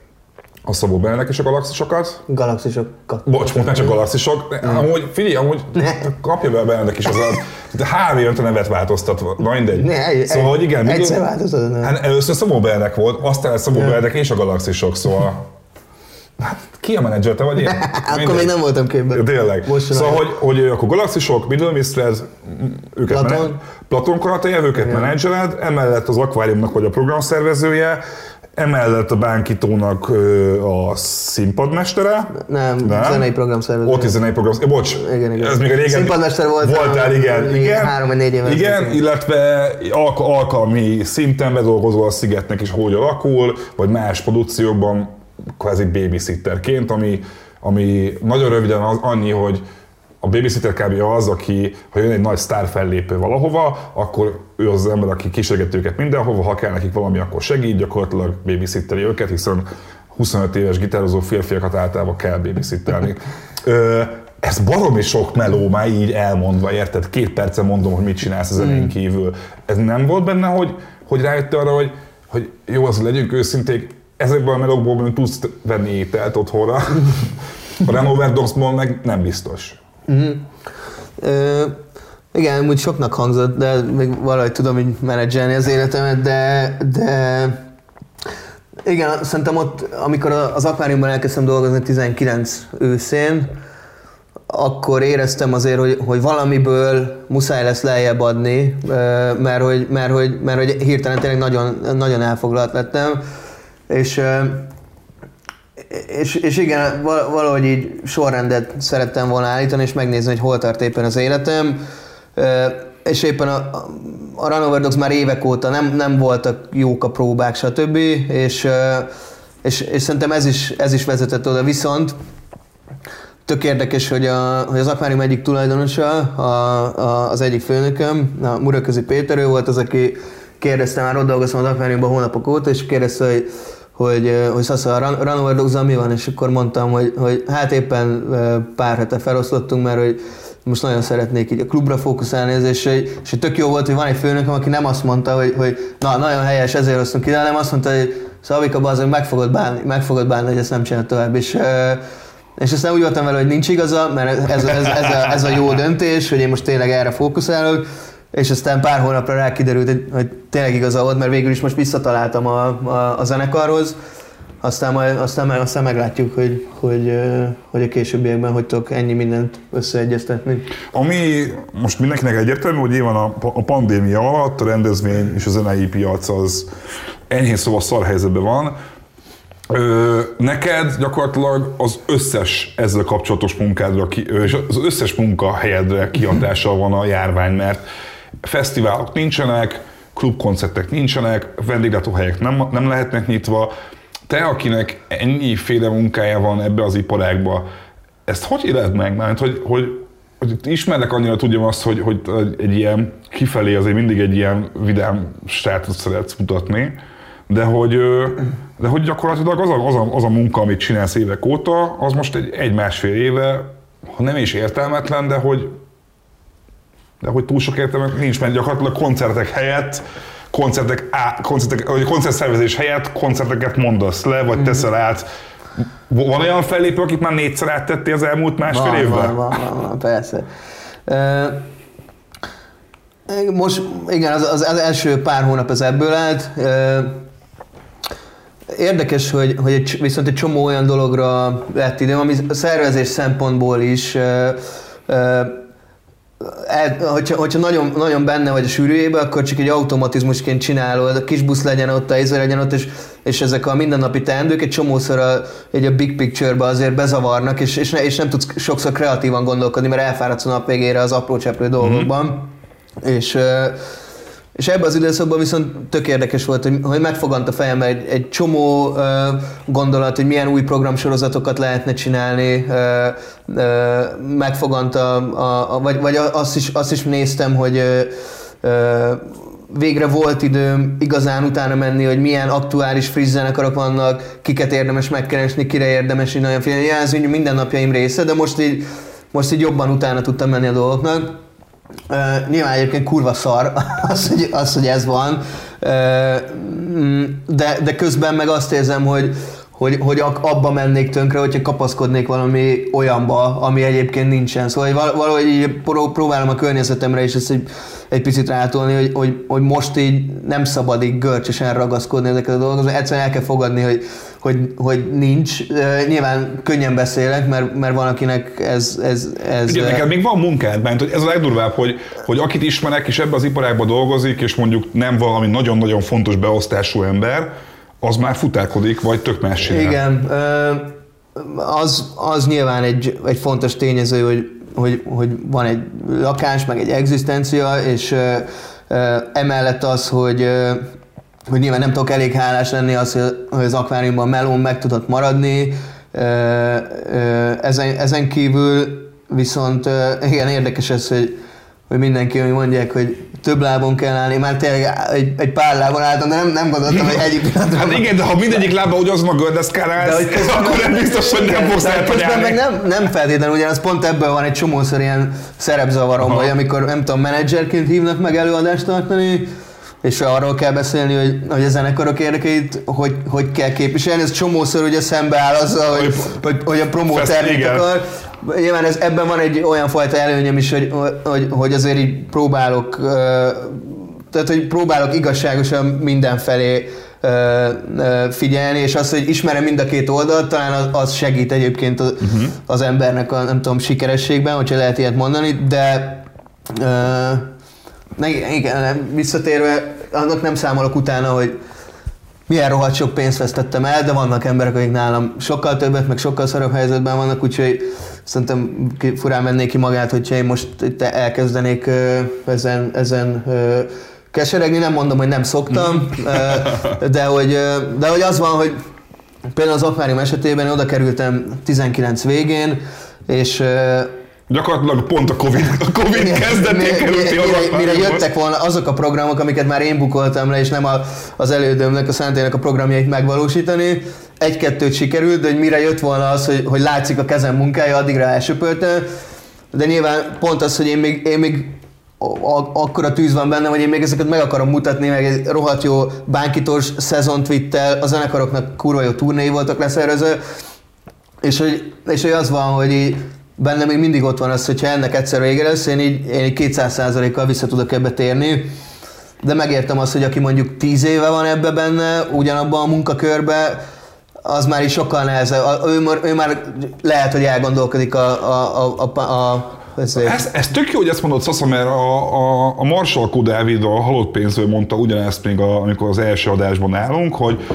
a Szabó Benedek és a galaxisokat. galaxisokat. Bocs, nem csak galaxisok. Amúgy, figyelj, amúgy kapja be a Benedek is az három évente nevet változtatva. Na mindegy. Ne, szóval, hogy igen. egyszer Middle- változtatod nevet. Hát először Szabó Benedek volt, aztán Szabó Benedek és a galaxisok, szóval... Hát ki a menedzser, te vagy én? Akkor még nem voltam képben. Tényleg. Most szóval, hogy, hogy akkor galaxisok, Middle Mistred, őket Platon. Platon, Platon karatéje, őket Igen. menedzseled, emellett az akváriumnak vagy a programszervezője, emellett a bánkitónak ö, a színpadmestere, Nem, Nem? zenei programszervező. ott is zenei program, eh, bocs, Igen, igen. ez még a régen... Színpadmester voltam, Voltál, igen. igen három vagy négy éven Igen, ezelőtt. illetve alk- alkalmi szinten bedolgozol a Szigetnek is, hogy alakul, vagy más produkciókban kvázi babysitterként, ami, ami nagyon röviden az annyi, hogy a babysitter kb. az, aki, ha jön egy nagy sztár fellépő valahova, akkor ő az az ember, aki kísérgeti őket mindenhova, ha kell nekik valami, akkor segít, gyakorlatilag babysitteri őket, hiszen 25 éves gitározó férfiakat általában kell babysittelni. Ö, ez baromi sok meló már így elmondva, érted? Két percen mondom, hogy mit csinálsz a zenén kívül. Ez nem volt benne, hogy, hogy rájöttél arra, hogy, hogy jó, az legyünk őszinték, ezekből a melókból tudsz venni ételt otthonra. A Remover Dogsból meg nem biztos. Ö, igen, úgy soknak hangzott, de még valahogy tudom így menedzselni az életemet, de, de igen, szerintem ott, amikor az akváriumban elkezdtem dolgozni 19 őszén, akkor éreztem azért, hogy, hogy valamiből muszáj lesz lejjebb adni, mert hogy, mert hogy, mert hogy hirtelen tényleg nagyon, nagyon elfoglalt lettem, és és, és igen, val- valahogy így sorrendet szerettem volna állítani, és megnézni, hogy hol tart éppen az életem. És éppen a, a- a Run Over Dogs már évek óta nem, nem voltak jók a próbák, stb. És, és, és szerintem ez is, ez is vezetett oda. Viszont tök érdekes, hogy, a, hogy az akvárium egyik tulajdonosa, a, a, az egyik főnököm, a Muraközi Péter, ő volt az, aki kérdezte, már ott dolgoztam az akváriumban hónapok óta, és kérdezte, hogy hogy, hogy Szasza, a Run- Run Over Dogs-zal mi van, és akkor mondtam, hogy, hogy hát éppen pár hete felosztottunk, mert hogy most nagyon szeretnék így a klubra fókuszálni, ez, és, és tök jó volt, hogy van egy főnököm, aki nem azt mondta, hogy, hogy na, nagyon helyes, ezért hoztunk ide, hanem azt mondta, hogy Szavika, bazd, meg fogod bánni, meg fogod bánni, hogy ezt nem csinál tovább. És, és aztán úgy voltam vele, hogy nincs igaza, mert ez, ez, ez, a, ez a jó döntés, hogy én most tényleg erre fókuszálok, és aztán pár hónapra rá kiderült, hogy, tényleg igaza volt, mert végül is most visszataláltam a, a, a zenekarhoz, aztán, majd, aztán, meg, aztán meglátjuk, hogy, hogy, hogy a későbbiekben hogy tudok ennyi mindent összeegyeztetni. Ami most mindenkinek egyértelmű, hogy nyilván a, a pandémia alatt a rendezvény és a zenei piac az enyhén szóval szar helyzetben van. Ö, neked gyakorlatilag az összes ezzel kapcsolatos munkádra, ki, és az összes munkahelyedre kihatással van a járvány, mert fesztiválok nincsenek, klubkoncertek nincsenek, vendéglátóhelyek nem, nem lehetnek nyitva. Te, akinek ennyiféle munkája van ebbe az iparágba, ezt hogy éled meg? Mert hogy, hogy, hogy ismernek annyira tudjam azt, hogy, hogy egy ilyen kifelé azért mindig egy ilyen vidám státuszt szeretsz mutatni, de hogy, de hogy gyakorlatilag az a, az, a, az a munka, amit csinálsz évek óta, az most egy, egy másfél éve, ha nem is értelmetlen, de hogy, de hogy túl sok értelme nincs, mert gyakorlatilag koncertek helyett koncertek, á, koncertek, vagy koncertszervezés helyett koncerteket mondasz le, vagy teszel át. Van olyan fellépő, akit már négyszer áttettél az elmúlt másfél Van, évben? van, van, van, van, persze. Most, igen, az, az, az első pár hónap az ebből állt. Érdekes, hogy, hogy egy, viszont egy csomó olyan dologra lett időm, ami a szervezés szempontból is el, hogyha, hogyha nagyon, nagyon benne vagy a sűrűjébe, akkor csak egy automatizmusként csinálod, a kis busz legyen ott, a izé legyen ott, és, és ezek a mindennapi teendők egy csomószor a, egy a big picture-be azért bezavarnak, és, és, ne, és nem tudsz sokszor kreatívan gondolkodni, mert elfáradsz a nap végére az apró cseprő dolgokban. Mm-hmm. És és ebben az időszakban viszont tök érdekes volt, hogy, hogy megfogant a fejembe egy, egy csomó uh, gondolat, hogy milyen új programsorozatokat lehetne csinálni, uh, uh, megfogant a, a, a vagy, vagy azt, is, azt is néztem, hogy uh, végre volt időm igazán utána menni, hogy milyen aktuális friss zenekarok vannak, kiket érdemes megkeresni, kire érdemes így nagyon figyelni. Ja, ez minden napjaim része, de most így, most így jobban utána tudtam menni a dolgoknak. Uh, nyilván egyébként kurva szar az, hogy, az, hogy ez van, uh, de, de közben meg azt érzem, hogy, hogy, hogy abba mennék tönkre, hogyha kapaszkodnék valami olyanba, ami egyébként nincsen. Szóval valahogy így próbálom a környezetemre is ezt egy, egy picit rátolni, hogy, hogy, hogy most így nem szabad így görcsösen ragaszkodni ezeket a dolgokat, egyszerűen el kell fogadni, hogy, hogy, hogy nincs. Nyilván könnyen beszélek, mert, mert van, akinek ez... ez, ez Ugye, neked még van munkád, mert hogy ez a legdurvább, hogy, hogy akit ismerek, és ebbe az iparágban dolgozik, és mondjuk nem valami nagyon-nagyon fontos beosztású ember, az már futálkodik, vagy tök más csinál. Igen, az, az nyilván egy, egy fontos tényező, hogy, hogy, hogy van egy lakás, meg egy egzisztencia, és emellett az, hogy hogy nyilván nem tudok elég hálás lenni az, hogy az akváriumban melón meg tudott maradni. Ezen, ezen kívül viszont igen érdekes ez, hogy, hogy mindenki hogy mondják, hogy több lábon kell állni, már tényleg egy, egy pár lábon álltam, de nem, nem gondoltam, hogy egyik pillanatra. Hát igen, de ha mindegyik lába ugyanazon a gördeszkára állsz, akkor nem biztos, hogy nem fogsz eltagyálni. meg nem, nem feltétlenül, ugyanaz pont ebből van egy csomószor ilyen szerepzavarom, hogy amikor nem tudom, menedzserként hívnak meg előadást tartani, és arról kell beszélni, hogy, hogy a zenekarok érdekeit hogy, hogy kell képviselni. Ez csomószor ugye szembeáll azzal, hogy, hogy, hogy a promóter mit akar. Nyilván ez, ebben van egy olyan fajta előnyem is, hogy, hogy, hogy azért így próbálok tehát, hogy próbálok igazságosan mindenfelé figyelni, és az, hogy ismerem mind a két oldalt, talán az, az segít egyébként az, uh-huh. az embernek a, nem tudom, sikerességben, hogyha lehet ilyet mondani, de igen, visszatérve, annak nem számolok utána, hogy milyen rohadt sok pénzt vesztettem el, de vannak emberek, akik nálam sokkal többet, meg sokkal szarabb helyzetben vannak, úgyhogy szerintem furán mennék ki magát, hogyha én most itt elkezdenék ezen, ezen keseregni, nem mondom, hogy nem szoktam, de hogy, de hogy az van, hogy például az akvárium esetében oda kerültem 19 végén, és Gyakorlatilag pont a Covid, a COVID mire, kezdetén kerülti mire, mire, jöttek volna azok a programok, amiket már én bukoltam le, és nem a, az elődömnek, a Szentének a programjait megvalósítani, egy-kettőt sikerült, de hogy mire jött volna az, hogy, hogy látszik a kezem munkája, addigra elsöpölte. De nyilván pont az, hogy én még, én még akkor a tűz van benne, hogy én még ezeket meg akarom mutatni, meg egy rohadt jó bánkitós szezont vitt el, a zenekaroknak kurva jó turnéi voltak leszervező, és hogy, és hogy az van, hogy így, benne még mindig ott van az, hogyha ennek egyszer vége lesz, én így, én így 200%-kal vissza tudok ebbe térni, de megértem azt, hogy aki mondjuk 10 éve van ebbe benne, ugyanabban a munkakörbe, az már is sokkal nehezebb. Ő, ő már lehet, hogy elgondolkodik a, a, a, a, a ez, ez tök jó, hogy ezt mondod, Szasza, mert a, a, a Marshall Q. David a halott pénzről mondta ugyanezt még, a, amikor az első adásban állunk, hogy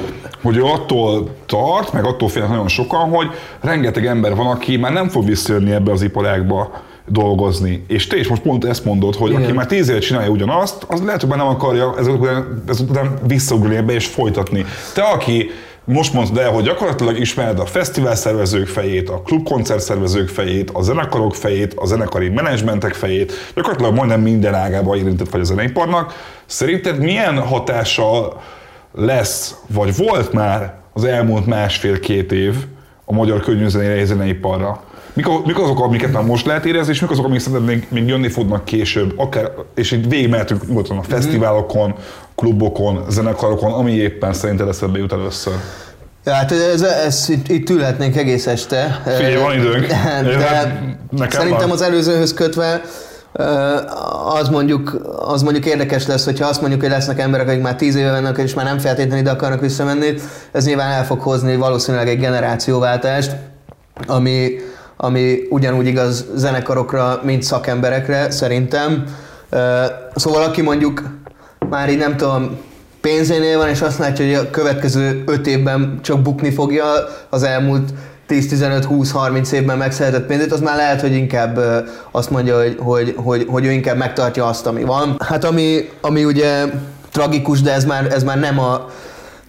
hogy ő attól tart, meg attól félnek nagyon sokan, hogy rengeteg ember van, aki már nem fog visszajönni ebbe az iparágba dolgozni. És te is most pont ezt mondod, hogy Igen. aki már tíz évet csinálja ugyanazt, az lehet, hogy már nem akarja ezután, ezután visszaugrani ebbe és folytatni. Te, aki most mondod el, hogy gyakorlatilag ismered a fesztivál szervezők fejét, a klubkoncert szervezők fejét, a zenekarok fejét, a zenekari menedzsmentek fejét, gyakorlatilag majdnem minden ágában érintett vagy a zeneiparnak. Szerinted milyen hatással lesz, vagy volt már az elmúlt másfél-két év a magyar könnyűzenére zeneiparra? Mik, mik azok, amiket már most lehet érezni, és mik azok, amik szerintem még, még jönni fognak később, akár, és így végigmehetünk nyugodtan a fesztiválokon, klubokon, zenekarokon, ami éppen szerinted eszedbe jut először. Ja, hát ez, ez, itt, itt ülhetnénk egész este. Figyelj, van időnk. De, de szerintem van. az előzőhöz kötve az mondjuk, az mondjuk érdekes lesz, hogyha azt mondjuk, hogy lesznek emberek, akik már tíz éve vannak, és már nem feltétlenül ide akarnak visszamenni, ez nyilván el fog hozni valószínűleg egy generációváltást, ami, ami ugyanúgy igaz zenekarokra, mint szakemberekre, szerintem. Szóval aki mondjuk már így nem tudom, pénzénél van, és azt látja, hogy a következő öt évben csak bukni fogja az elmúlt 10-15-20-30 évben megszerzett pénzét, az már lehet, hogy inkább azt mondja, hogy, hogy, hogy, hogy ő inkább megtartja azt, ami van. Hát ami, ami ugye tragikus, de ez már, ez már nem a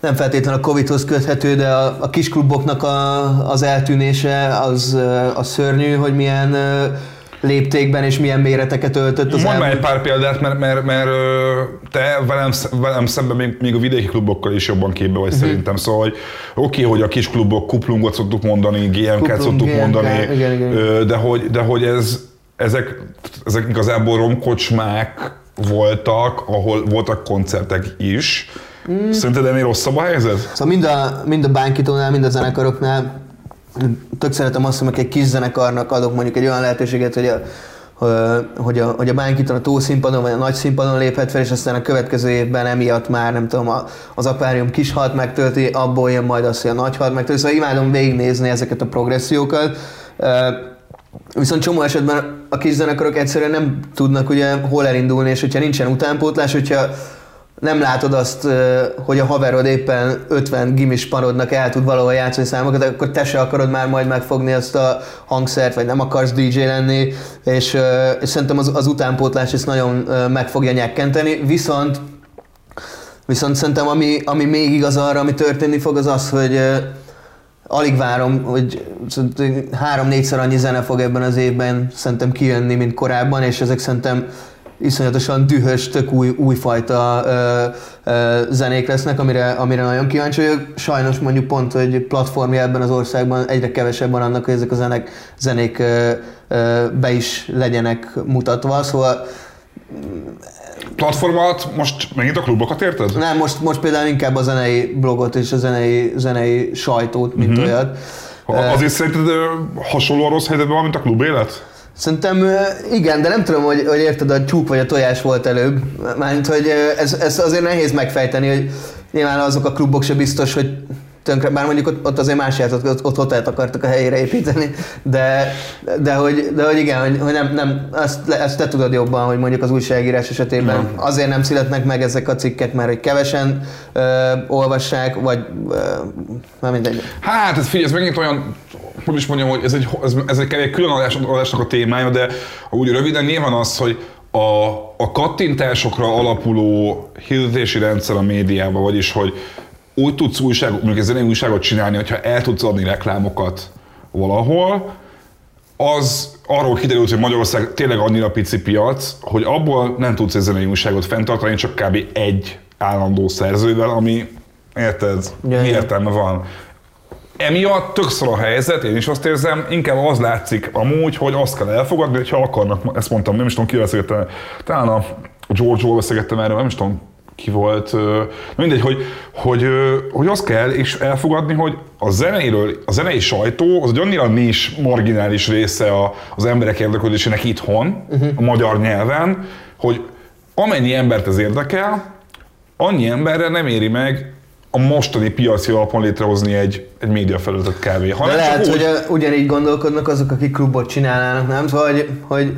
nem feltétlenül a Covid-hoz köthető, de a, a kiskluboknak a, az eltűnése az, az szörnyű, hogy milyen léptékben és milyen méreteket öltött az Mondj egy pár példát, mert, mert, mert te velem, velem szemben még, még a vidéki klubokkal is jobban képbe vagy uh-huh. szerintem. Szóval, hogy oké, okay, hogy a kis klubok kuplungot szoktuk mondani, GMK-t szoktuk GMK, mondani, igen, igen. De, hogy, de hogy ez, ezek, ezek igazából romkocsmák voltak, ahol voltak koncertek is. Mm. Szerinted ennél rosszabb a helyzet? Szóval mind a, mind a bánkitónál, mind a zenekaroknál tök szeretem azt, hogy egy kis zenekarnak adok mondjuk egy olyan lehetőséget, hogy a, hogy a, hogy a bánkiton a túlszínpadon vagy a nagy színpadon léphet fel, és aztán a következő évben emiatt már nem tudom, az akvárium kis halt megtölti, abból jön majd az, hogy a nagy halt megtölti. Szóval imádom végignézni ezeket a progressziókat. Viszont csomó esetben a kis zenekarok egyszerűen nem tudnak ugye hol elindulni, és hogyha nincsen utánpótlás, hogyha nem látod azt, hogy a haverod éppen 50 gimis parodnak el tud valahol játszani számokat, akkor te se akarod már majd megfogni azt a hangszert, vagy nem akarsz DJ lenni, és, és szerintem az, az utánpótlás ezt nagyon meg fogja nyekkenteni, viszont Viszont szerintem ami, ami még igaz arra, ami történni fog, az az, hogy alig várom, hogy három-négyszer annyi zene fog ebben az évben szerintem kijönni, mint korábban, és ezek szerintem iszonyatosan dühös, tök új, újfajta ö, ö, zenék lesznek, amire, amire nagyon kíváncsi vagyok. Sajnos mondjuk pont, hogy platformja ebben az országban egyre kevesebb van annak, hogy ezek a zenek, zenék ö, ö, be is legyenek mutatva, szóval platformat, most megint a klubokat érted? Nem, most, most például inkább a zenei blogot és a zenei, zenei sajtót, mint mm-hmm. olyat. Azért szerinted hasonló a rossz helyzetben van, mint a klub élet? Szerintem igen, de nem tudom, hogy, hogy érted, a tyúk vagy a tojás volt előbb. Mármint, hogy ez, ez azért nehéz megfejteni, hogy nyilván azok a klubok se biztos, hogy tönkre, bár mondjuk ott, ott azért más játszott, ott, ott hotelt akartak a helyére építeni, de, de, hogy, de hogy igen, hogy, hogy nem, nem ezt, ezt te tudod jobban, hogy mondjuk az újságírás esetében nem. azért nem születnek meg ezek a cikkek, mert hogy kevesen ö, olvassák, vagy ö, már mindegy. Hát ez figyelj, ez megint olyan, hogy is mondjam, hogy ez egy, ez, ez egy, egy külön adásnak a témája, de úgy röviden nyilván az, hogy a, a kattintásokra alapuló hirdetési rendszer a médiában, vagyis hogy úgy tudsz újságot, mondjuk egy zenei újságot csinálni, hogyha el tudsz adni reklámokat valahol, az arról kiderült, hogy Magyarország tényleg annyira pici piac, hogy abból nem tudsz egy zenei újságot fenntartani, csak kb. egy állandó szerzővel, ami érted, ja, mi értelme van. Emiatt többször a helyzet, én is azt érzem, inkább az látszik amúgy, hogy azt kell elfogadni, hogyha akarnak, ezt mondtam, nem is tudom, ki beszélgettem, talán a George-ról beszélgettem erről, nem is tudom, ki volt, mindegy, hogy, hogy, hogy azt kell és elfogadni, hogy a zeneiről, a zenei sajtó az egy annyira nis, marginális része a, az emberek érdeklődésének itthon, uh-huh. a magyar nyelven, hogy amennyi embert ez érdekel, annyi emberre nem éri meg a mostani piaci alapon létrehozni egy, egy médiafelületet kávé. De lehet, úgy... hogy ugyanígy gondolkodnak azok, akik klubot csinálnának, nem? Szóval, hogy, hogy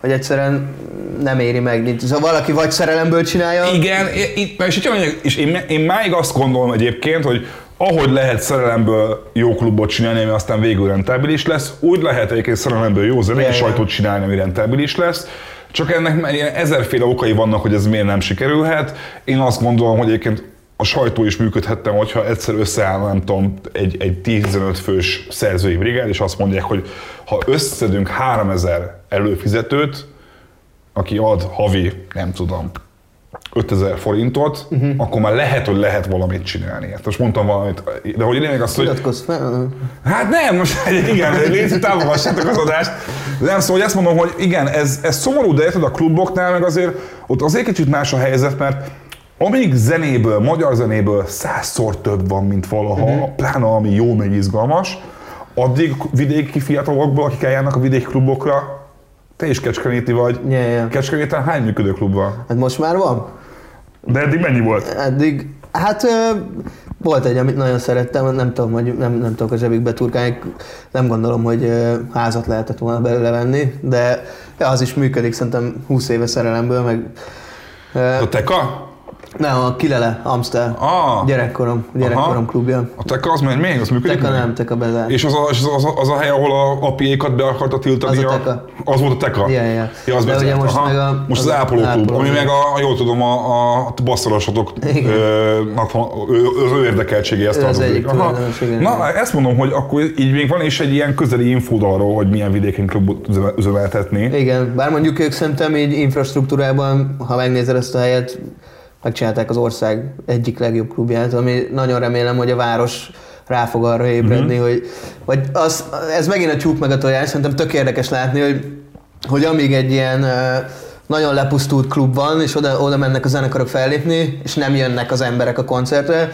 hogy egyszerűen nem éri meg. Szóval valaki vagy szerelemből csinálja. Igen, itt, és, és én, én máig azt gondolom egyébként, hogy ahogy lehet szerelemből jó klubot csinálni, ami aztán végül rentábilis lesz, úgy lehet egyébként szerelemből jó zenei yeah, sajtót csinálni, ami rentábilis lesz. Csak ennek ezerféle okai vannak, hogy ez miért nem sikerülhet. Én azt gondolom, hogy egyébként a sajtó is működhettem, hogyha egyszer összeáll, nem tudom, egy, egy 15 fős szerzői brigád, és azt mondják, hogy ha összedünk 3000 előfizetőt, aki ad havi, nem tudom, 5000 forintot, uh-huh. akkor már lehet, hogy lehet valamit csinálni. Hát most mondtam valamit, de hogy lényeg azt, hogy... fel. Hát nem, most igen, légy támogassátok az adást. De nem, szóval hogy ezt mondom, hogy igen, ez, ez szomorú, de érted a kluboknál meg azért, ott azért kicsit más a helyzet, mert amíg zenéből, magyar zenéből százszor több van, mint valaha, uh-huh. pláne ami jó, meg izgalmas, addig vidéki fiatalokból, akik eljárnak a vidéki klubokra, te is kecskeméti vagy. Yeah, yeah. Kecskeméten hány működő klub van? Hát most már van. De eddig mennyi volt? Eddig, hát Volt egy, amit nagyon szerettem, nem tudom, hogy nem, nem tudok a zsebikbe turkálni, nem gondolom, hogy házat lehetett volna belőle venni, de az is működik, szerintem 20 éve szerelemből, meg A Teka? Nem, a Kilele, Amstel, Ah, gyerekkorom, gyerekkorom Aha. klubja. a Teka az megy még? Az működik Teka még? nem, Teka bezár. És az a, az, az, az a hely, ahol a apiékat be akarta tiltani? Az a Teka. Az volt a Teka? Ja, ja, ja. Ja, az De ugye most Aha. meg a- most az, az Ápoló klub, ami igen. meg a, jól tudom, a, a basszorosotok Igen. az ő érdekeltségé ezt az tartozik. egyik igen, Na, igen. ezt mondom, hogy akkor így még van is egy ilyen közeli infód arról, hogy milyen vidéken klubot üzeme- üzemeltetni. Igen, bár mondjuk ők szerintem így infrastruktúrában, ha megnézed ezt a helyet, megcsinálták az ország egyik legjobb klubját, ami nagyon remélem, hogy a város rá fog arra ébredni, Mhm. hogy vagy az, ez megint a tyúk meg a tojás, szerintem tök érdekes látni, hogy, hogy amíg egy ilyen nagyon lepusztult klub van, és oda, oda mennek a zenekarok fellépni, és nem jönnek az emberek a koncertre,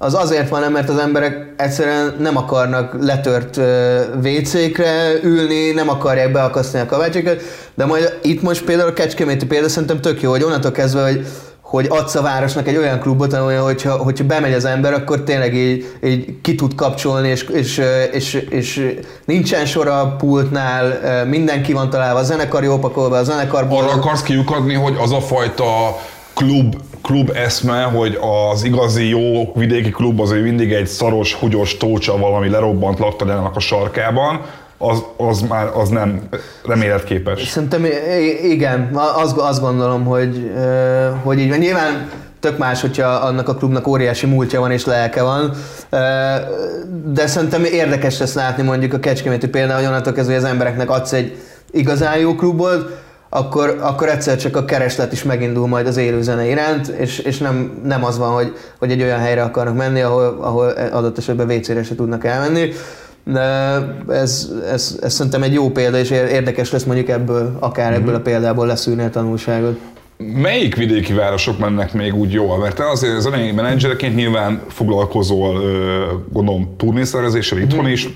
az azért van, mert az emberek egyszerűen nem akarnak letört ö, WC-kre ülni, nem akarják beakasztani a kavácsokat, de majd itt most például a Kecskeméti példa szerintem tök jó, hogy onnantól kezdve, hogy hogy adsz a városnak egy olyan klubot, ahol, hogyha, hogyha bemegy az ember, akkor tényleg így, így ki tud kapcsolni, és, és, és, és nincsen sor a pultnál, mindenki van találva, a zenekar jó pakolva, a zenekarból... Arra akarsz kiukadni, hogy az a fajta klub, klub eszme, hogy az igazi jó vidéki klub az hogy mindig egy szaros, húgyos tócsa valami lerobbant laktanyának a sarkában, az, az már az nem nem életképes. Szerintem igen, azt, azt gondolom, hogy, hogy így van. Nyilván tök más, hogyha annak a klubnak óriási múltja van és lelke van, de szerintem érdekes lesz látni mondjuk a Kecskeméti például, hogy onnantól kezdve hogy az embereknek adsz egy igazán jó klubot, akkor, akkor egyszer csak a kereslet is megindul majd az élő zene iránt, és, és nem, nem az van, hogy, hogy egy olyan helyre akarnak menni, ahol, ahol adott esetben WC-re se tudnak elmenni. De ez, ez, ez szerintem egy jó példa, és érdekes lesz mondjuk ebből, akár ebből a példából leszűrni a tanulságot. Melyik vidéki városok mennek még úgy jól? Mert te azért zenei menedzsereként nyilván foglalkozol, gondolom, turnészervezéssel itthon is.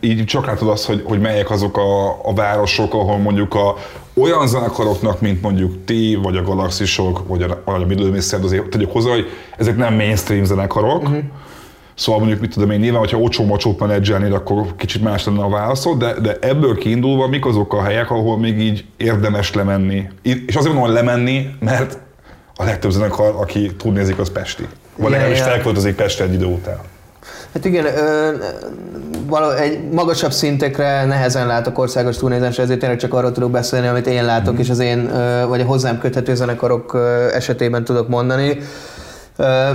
Így csak látod azt, hogy, hogy melyek azok a, a városok, ahol mondjuk a, olyan zenekaroknak, mint mondjuk ti, vagy a Galaxisok, vagy a, vagy a Mr. azért tegyük hozzá, hogy ezek nem mainstream zenekarok, uh-huh. Szóval mondjuk, mit tudom én, nyilván, hogyha ocsó macsót menedzselnéd, akkor kicsit más lenne a válaszod, de, de ebből kiindulva mik azok a helyek, ahol még így érdemes lemenni? És azért mondom, hogy lemenni, mert a legtöbb zenekar, aki turnézik, az Pesti. Vagy Ja, legalábbis ja. felköltözik Pestre egy idő után. Hát igen, ö, való, egy magasabb szintekre nehezen látok országos turnézás, ezért tényleg csak arról tudok beszélni, amit én látok, és az én, ö, vagy a hozzám köthető zenekarok ö, esetében tudok mondani. Ö,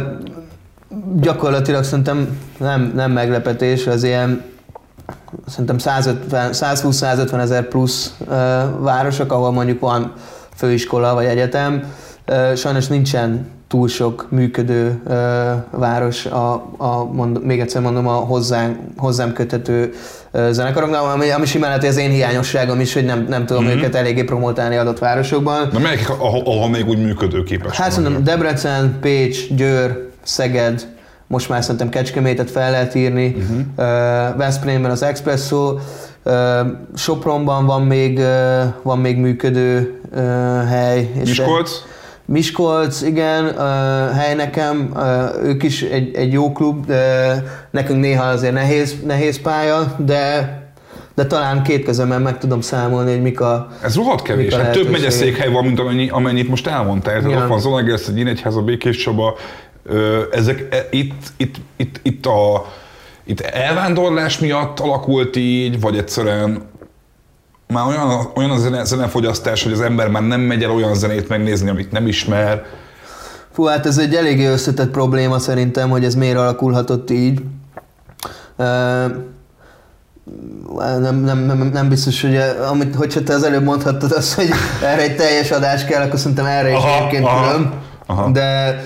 gyakorlatilag szerintem nem, nem meglepetés, az ilyen szerintem 150 120-150 ezer plusz ö, városok, ahol mondjuk van főiskola vagy egyetem. Ö, sajnos nincsen túl sok működő ö, város, a, a, mond, még egyszer mondom, a hozzám, hozzám köthető ö, zenekaroknál, ami, ami simán lehet, az én hiányosságom is, hogy nem, nem tudom Mhm. mm-hmm. őket eléggé promotálni adott városokban. Na melyik, ahol, ahol még úgy működőképes? Hát szerintem Debrecen, Pécs, Győr, Szeged, most már szerintem Kecskemétet fel lehet írni, uh-huh. uh, Veszprémben az Expresso, Sopronban van még, van még működő hely. és- Miskolc? Miskolc, igen, uh, hely nekem, uh, ők is egy, egy jó klub, de nekünk néha azért nehéz, nehéz pálya, de, de talán két kezemben meg tudom számolni, hogy mik a, Ez rohadt kevés. Hát több megyeszékhely van, mint amennyi, amennyit most elmondtál. Tehát ott van Zalaegersz, egy Nyíregyháza, Békés Csaba. Ezek, e, itt, itt, itt, itt, a, itt elvándorlás miatt alakult így, vagy egyszerűen már olyan, olyan a zene, zenefogyasztás, hogy az ember már nem megy el olyan zenét megnézni, amit nem ismer. Fú, hát ez egy eléggé összetett probléma szerintem, hogy ez miért alakulhatott így. Ö, Nem, nem, nem, nem biztos, hogy amit, hogyha te az előbb mondhattad azt, hogy erre egy teljes adás kell, akkor szerintem erre is Aha, egyébként aha, külön. aha. De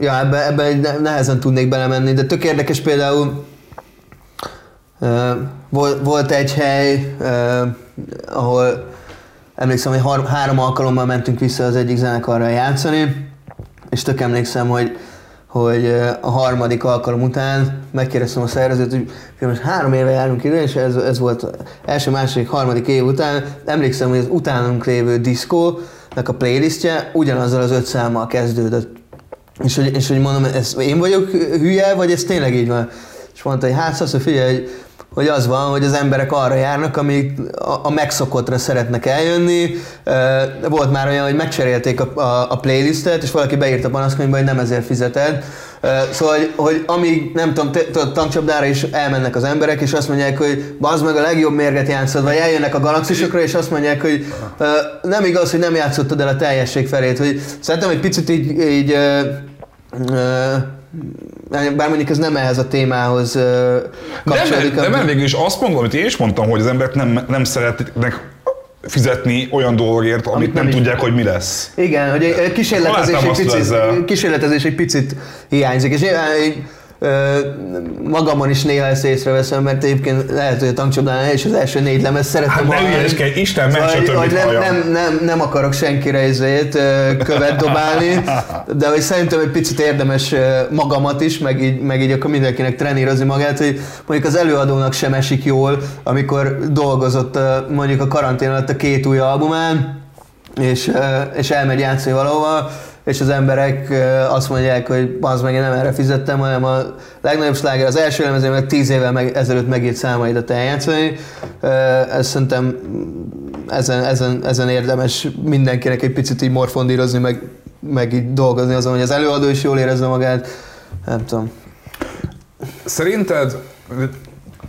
ja, ebbe, ebbe nehezen tudnék belemenni, de tök érdekes például volt, egy hely, ahol emlékszem, hogy három alkalommal mentünk vissza az egyik zenekarral játszani, és tök emlékszem, hogy, hogy a harmadik alkalom után megkérdeztem a szervezőt, hogy "Fiam, most három éve járunk ide, és ez, ez volt első, második, harmadik év után. Emlékszem, hogy az utánunk lévő diszkónak a playlistje ugyanazzal az öt számmal kezdődött. És hogy, és hogy mondom, ez én vagyok hülye, vagy ez tényleg így van? És mondta, hogy hát azt, hogy figyelj, hogy hogy az van, hogy az emberek arra járnak, amik a, megszokottra szeretnek eljönni. Volt már olyan, hogy megcserélték a, a, a playlistet, és valaki beírta panaszkönyvbe, hogy nem ezért fizeted. Szóval, hogy, hogy amíg, nem tudom, tankcsapdára is elmennek az emberek, és azt mondják, hogy bazd meg a legjobb mérget játszod, vagy eljönnek a galaxisokra, és azt mondják, hogy nem igaz, hogy nem játszottad el a teljesség felét. Hogy szerintem egy picit így, így bár mondjuk ez nem ehhez a témához kapcsolódik. De, de, de végül is azt mondom, amit én is mondtam, hogy az emberek nem, nem szeretnek fizetni olyan dolgokért, amit, amit nem, nem tudják, hogy mi lesz. Igen, hogy a kísérletezés egy, picit, kísérletezés egy picit hiányzik. És nyilván magamon is néha ezt észreveszem, mert egyébként lehet, hogy a tankcsapdánál is az első négy lemez szeretem hát ne Isten szóval, hogy, hogy nem, nem, nem, nem, akarok senkire ezért követ dobálni, de hogy szerintem egy picit érdemes magamat is, meg így, meg így akkor mindenkinek trenírozni magát, hogy mondjuk az előadónak sem esik jól, amikor dolgozott mondjuk a karantén alatt a két új albumán, és, és elmegy játszani valahova, és az emberek azt mondják, hogy az meg én nem erre fizettem, hanem a legnagyobb sláger az első lemezén, meg tíz évvel meg, ezelőtt megírt számaidat eljátszani. Ez szerintem ezen, ezen, ezen érdemes mindenkinek egy picit így morfondírozni, meg, meg így dolgozni azon, hogy az előadó is jól érezze magát. Nem tudom. Szerinted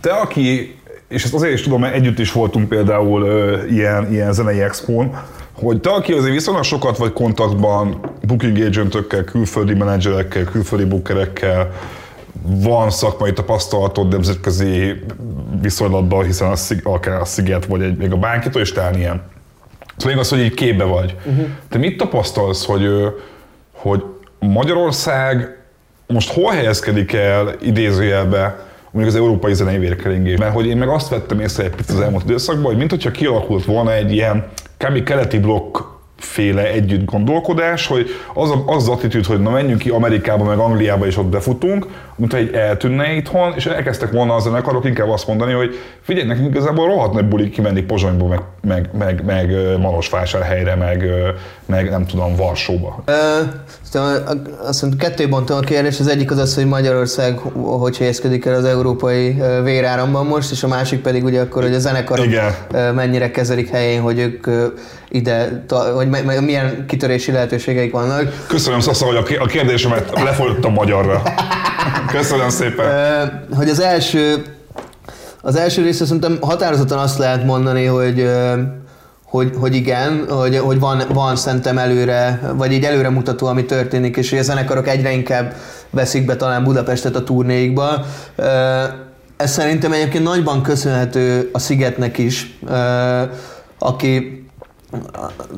te, aki, és ezt azért is tudom, mert együtt is voltunk például ö, ilyen, ilyen zenei expón, hogy te, aki azért viszonylag sokat vagy kontaktban booking agentökkel, külföldi menedzserekkel, külföldi bookerekkel, van szakmai tapasztalatod nemzetközi viszonylatban, hiszen a, akár a Sziget, vagy egy, még a bánkitól is talán ilyen. Szóval az, hogy így képbe vagy. Uh-huh. Te mit tapasztalsz, hogy, hogy Magyarország most hol helyezkedik el idézőjelbe mondjuk az európai zenei vérkeringés? Mert hogy én meg azt vettem észre egy picit az elmúlt időszakban, hogy mintha kialakult volna egy ilyen kb. keleti blokk féle együtt gondolkodás, hogy az, a, az az attitűd, hogy na menjünk ki Amerikába, meg Angliába, és ott befutunk, mint egy eltűnne itthon, és elkezdtek volna a zenekarok inkább azt mondani, hogy figyelj, nekünk igazából rohadt nagy buli kimenni Pozsonyba, meg, meg, meg, meg Marosvásárhelyre, meg, meg nem tudom, Varsóba. Azt mondom, kettő bontom a kérdés. Az egyik az az, hogy Magyarország hogy helyezkedik el az európai véráramban most, és a másik pedig ugye akkor, hogy a zenekarok Igen. mennyire kezelik helyén, hogy ők ide, hogy milyen kitörési lehetőségeik vannak. Köszönöm, Szasza, hogy a kérdésemet lefordítottam magyarra. Köszönöm szépen. Hogy az első, az első része szerintem határozottan azt lehet mondani, hogy hogy, hogy igen, hogy, hogy van, van szerintem előre, vagy így előre mutató, ami történik, és hogy a zenekarok egyre inkább veszik be talán Budapestet a turnéikba. Ez szerintem egyébként nagyban köszönhető a Szigetnek is, aki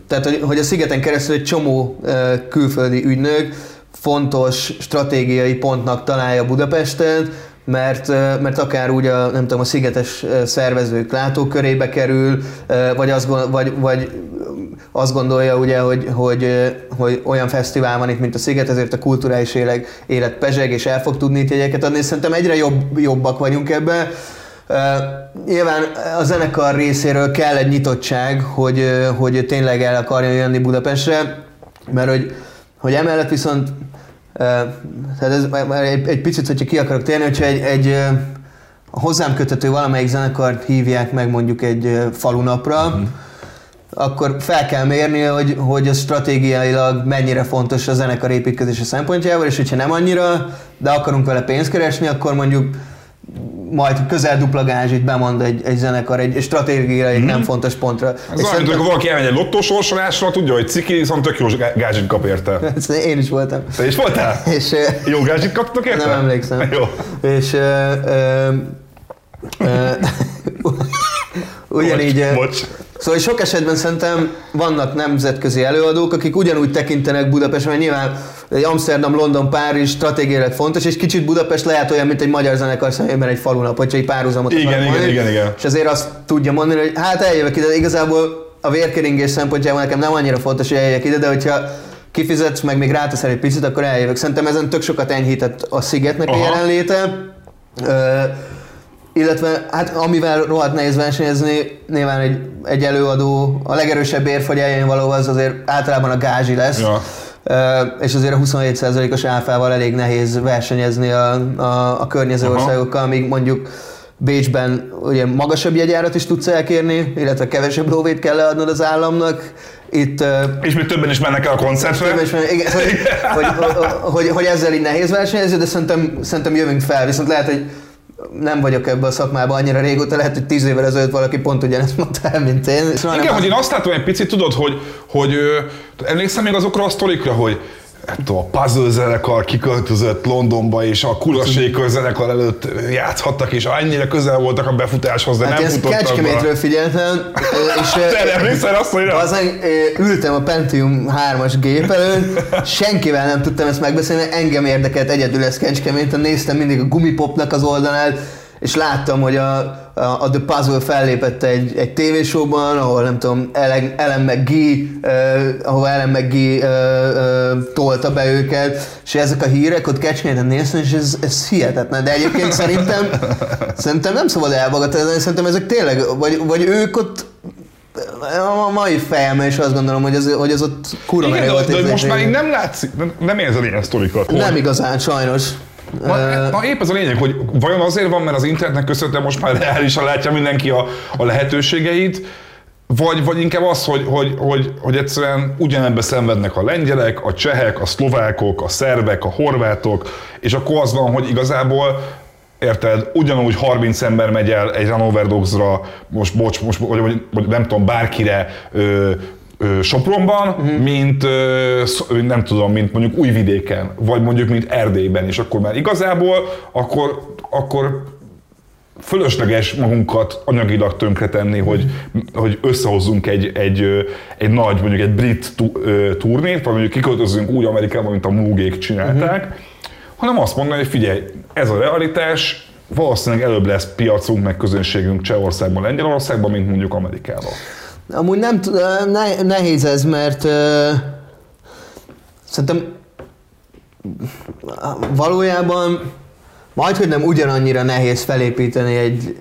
tehát, hogy a Szigeten keresztül egy csomó külföldi ügynök fontos stratégiai pontnak találja Budapestet, mert, mert akár úgy a, nem tudom, a szigetes szervezők látókörébe kerül, vagy azt, vagy, vagy azt gondolja ugye, hogy, hogy, hogy olyan fesztivál van itt, mint a Sziget, ezért a kulturális élet, élet pezseg, és el fog tudni itt jegyeket adni. Szerintem egyre jobb, jobbak vagyunk ebben. Uh, nyilván a zenekar részéről kell egy nyitottság, hogy, hogy tényleg el akarjon jönni Budapestre, mert hogy, hogy emellett viszont tehát ez egy, egy picit, hogyha ki akarok térni, hogyha egy, egy a hozzám kötető valamelyik zenekart hívják meg mondjuk egy falunapra, uh-huh. akkor fel kell mérni, hogy, hogy a stratégiailag mennyire fontos a zenekar építkezése szempontjából, és hogyha nem annyira, de akarunk vele pénzt keresni, akkor mondjuk majd közel dupla gázsit bemond egy, egy zenekar egy stratégiai mm. nem fontos pontra. Ez olyan, szerintem... amikor valaki elmegy egy lottósorsolásra, tudja, hogy ciki, viszont tök jó gázsit kap érte. Én is voltam. Te is voltál? És, jó gázsit kaptok érte? Nem emlékszem. Jó. És ö, ö, ö, ugyanígy... Bocs, bocs. Szóval sok esetben szerintem vannak nemzetközi előadók, akik ugyanúgy tekintenek Budapest, mert nyilván egy Amsterdam, London, Párizs stratégiailag fontos, és kicsit Budapest lehet olyan, mint egy magyar zenekar szemében egy falunap, hogyha egy párhuzamot igen, igen, mondani, igen, igen, És azért azt tudja mondani, hogy hát eljövök ide, igazából a vérkeringés szempontjából nekem nem annyira fontos, hogy eljöjjek ide, de hogyha kifizetsz, meg még ráteszel egy picit, akkor eljövök. Szerintem ezen tök sokat enyhített a szigetnek Aha. a jelenléte. Ö- illetve hát amivel rohadt nehéz versenyezni, nyilván egy, egy előadó, a legerősebb eljön való, az azért általában a gázsi lesz. Ja. És azért a 27%-os áfával elég nehéz versenyezni a, a, a környező Aha. országokkal, míg mondjuk Bécsben ugye magasabb jegyárat is tudsz elkérni, illetve kevesebb lóvét kell leadnod az államnak. Itt És még többen is mennek el a koncertre. Több is igen, hogy, hogy, hogy, hogy, ezzel így nehéz versenyezni, de szerintem, szerintem jövünk fel, viszont lehet, hogy nem vagyok ebben a szakmában annyira régóta, lehet, hogy tíz évvel ezelőtt valaki pont ugyanezt mondta el, mint én. Igen, nem hogy én azt látom egy picit, tudod, hogy, hogy emlékszem még azokra a sztorikra, hogy a Puzzle zenekar kiköltözött Londonba, és a Kula Shaker zenekar előtt játszhattak, és annyira közel voltak a befutáshoz, de Hát nem futottak Kecskemétről figyeltem, és Te emlékszel azt, hogy Aztán ültem a Pentium 3-as gép előtt, senkivel nem tudtam ezt megbeszélni, engem érdekelt egyedül ez Kecskeméten, néztem mindig a gumipopnak az oldalát, és láttam, hogy a, a, The Puzzle fellépett egy, egy tévésóban, ahol nem tudom, Ellen, Ellen McGee, uh, ahol Ellen McGee uh, uh, tolta be őket, és ezek a hírek ott Kecskeméten néztem, és ez, ez hihetetlen. De egyébként szerintem, szerintem nem szabad elbagatelni, szerintem ezek tényleg, vagy, vagy ők ott a mai fejemben is azt gondolom, hogy az, hogy az ott kurva Igen, de, volt. de most már így nem látszik, nem, nem érzed ilyen sztorikat. Nem igazán, sajnos. Na, na épp ez a lényeg, hogy vajon azért van, mert az internetnek köszönhetően most már reálisan látja mindenki a, a lehetőségeit, vagy, vagy inkább az, hogy, hogy, hogy, hogy egyszerűen ugyanebbe szenvednek a lengyelek, a csehek, a szlovákok, a szerbek, a horvátok, és akkor az van, hogy igazából Érted? Ugyanúgy 30 ember megy el egy Ranover Dogs-ra, most bocs, most, vagy, vagy, vagy nem tudom, bárkire ö, Sopronban, uh-huh. mint nem tudom, mint mondjuk Újvidéken, vagy mondjuk mint Erdélyben, és akkor már igazából akkor, akkor fölösleges magunkat anyagilag tönkretenni, hogy, hogy összehozzunk egy, egy, egy nagy, mondjuk egy brit turnét, vagy mondjuk kiköltözünk úgy Amerikába, mint a Moogék csinálták, uh-huh. hanem azt mondani, hogy figyelj, ez a realitás, valószínűleg előbb lesz piacunk, meg közönségünk Csehországban, Lengyelországban, mint mondjuk Amerikában. Amúgy nem ne, nehéz ez, mert uh, szerintem valójában majd, hogy nem ugyanannyira nehéz felépíteni egy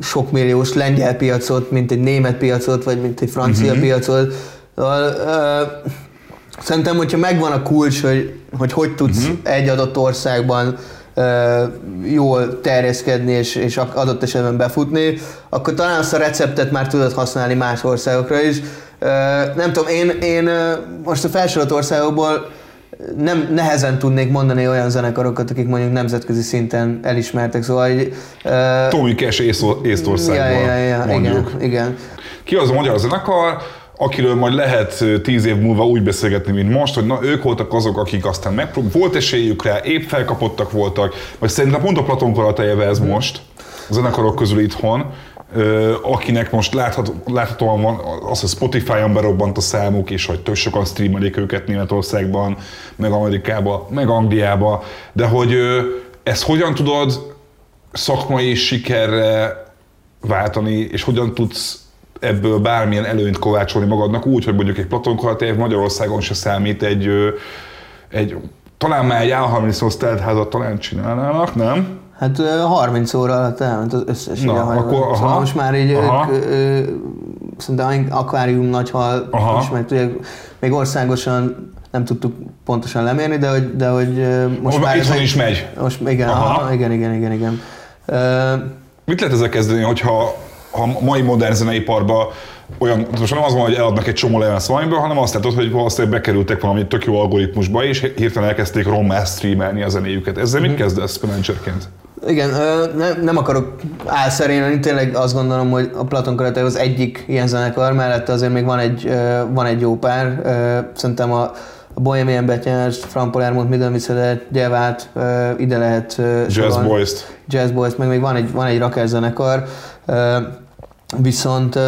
sokmilliós lengyel piacot, mint egy német piacot, vagy mint egy francia uh-huh. piacot. Szóval, uh, szerintem, hogyha megvan a kulcs, hogy hogy, hogy tudsz uh-huh. egy adott országban uh, jól terjeszkedni és, és adott esetben befutni, akkor talán azt a receptet már tudod használni más országokra is. Nem tudom, én, én most a felsorolt országokból nem nehezen tudnék mondani olyan zenekarokat, akik mondjuk nemzetközi szinten elismertek, szóval hogy, uh, Tommy Cash Észtországból ja, ja, ja, mondjuk. igen, igen. Ki az a magyar zenekar, akiről majd lehet tíz év múlva úgy beszélgetni, mint most, hogy na, ők voltak azok, akik aztán megprób- volt esélyük rá, épp felkapottak voltak, vagy szerintem pont a Platon ez most, a zenekarok közül itthon, akinek most látható, láthatóan van az, hogy Spotify-on berobbant a számuk, és hogy tök sokan streamelik őket Németországban, meg Amerikába, meg Angliába, de hogy ezt hogyan tudod szakmai sikerre váltani, és hogyan tudsz ebből bármilyen előnyt kovácsolni magadnak úgy, hogy mondjuk egy Platon Karatev Magyarországon se számít egy, egy talán már egy A38 teltházat talán csinálnának, nem? Hát ö, 30 óra alatt elment az összes Na, ide hajó. akkor, aha. Szóval most már így Aha. ők, ö, szerintem akvárium nagyhal Aha. is, mert ugye még országosan nem tudtuk pontosan lemérni, de hogy, de hogy most Most már... itthon is megy. Most igen, Aha. aha. igen, igen, igen, igen. Ö, Mit lehet ezzel kezdeni, hogyha ha a mai modern zeneiparban olyan, most nem az van, hogy eladnak egy csomó lemezt valamiből, hanem azt látod, hogy valószínűleg bekerültek valami tök jó algoritmusba, és hirtelen elkezdték rommá streamelni a zenéjüket. Ezzel Mhm. mit kezdesz menedzserként? Igen, ö, nem, akarok álszerélni, tényleg azt gondolom, hogy a Platon Karate az egyik ilyen zenekar, mellette azért még van egy, van egy jó pár. Szerintem a, a Bohemian Betyás, Frank Palermo, Middelmicede, Gyevát, ide lehet Jazz. Boys-t. Jazz Boys, meg még van egy, van egy rakás zenekar, viszont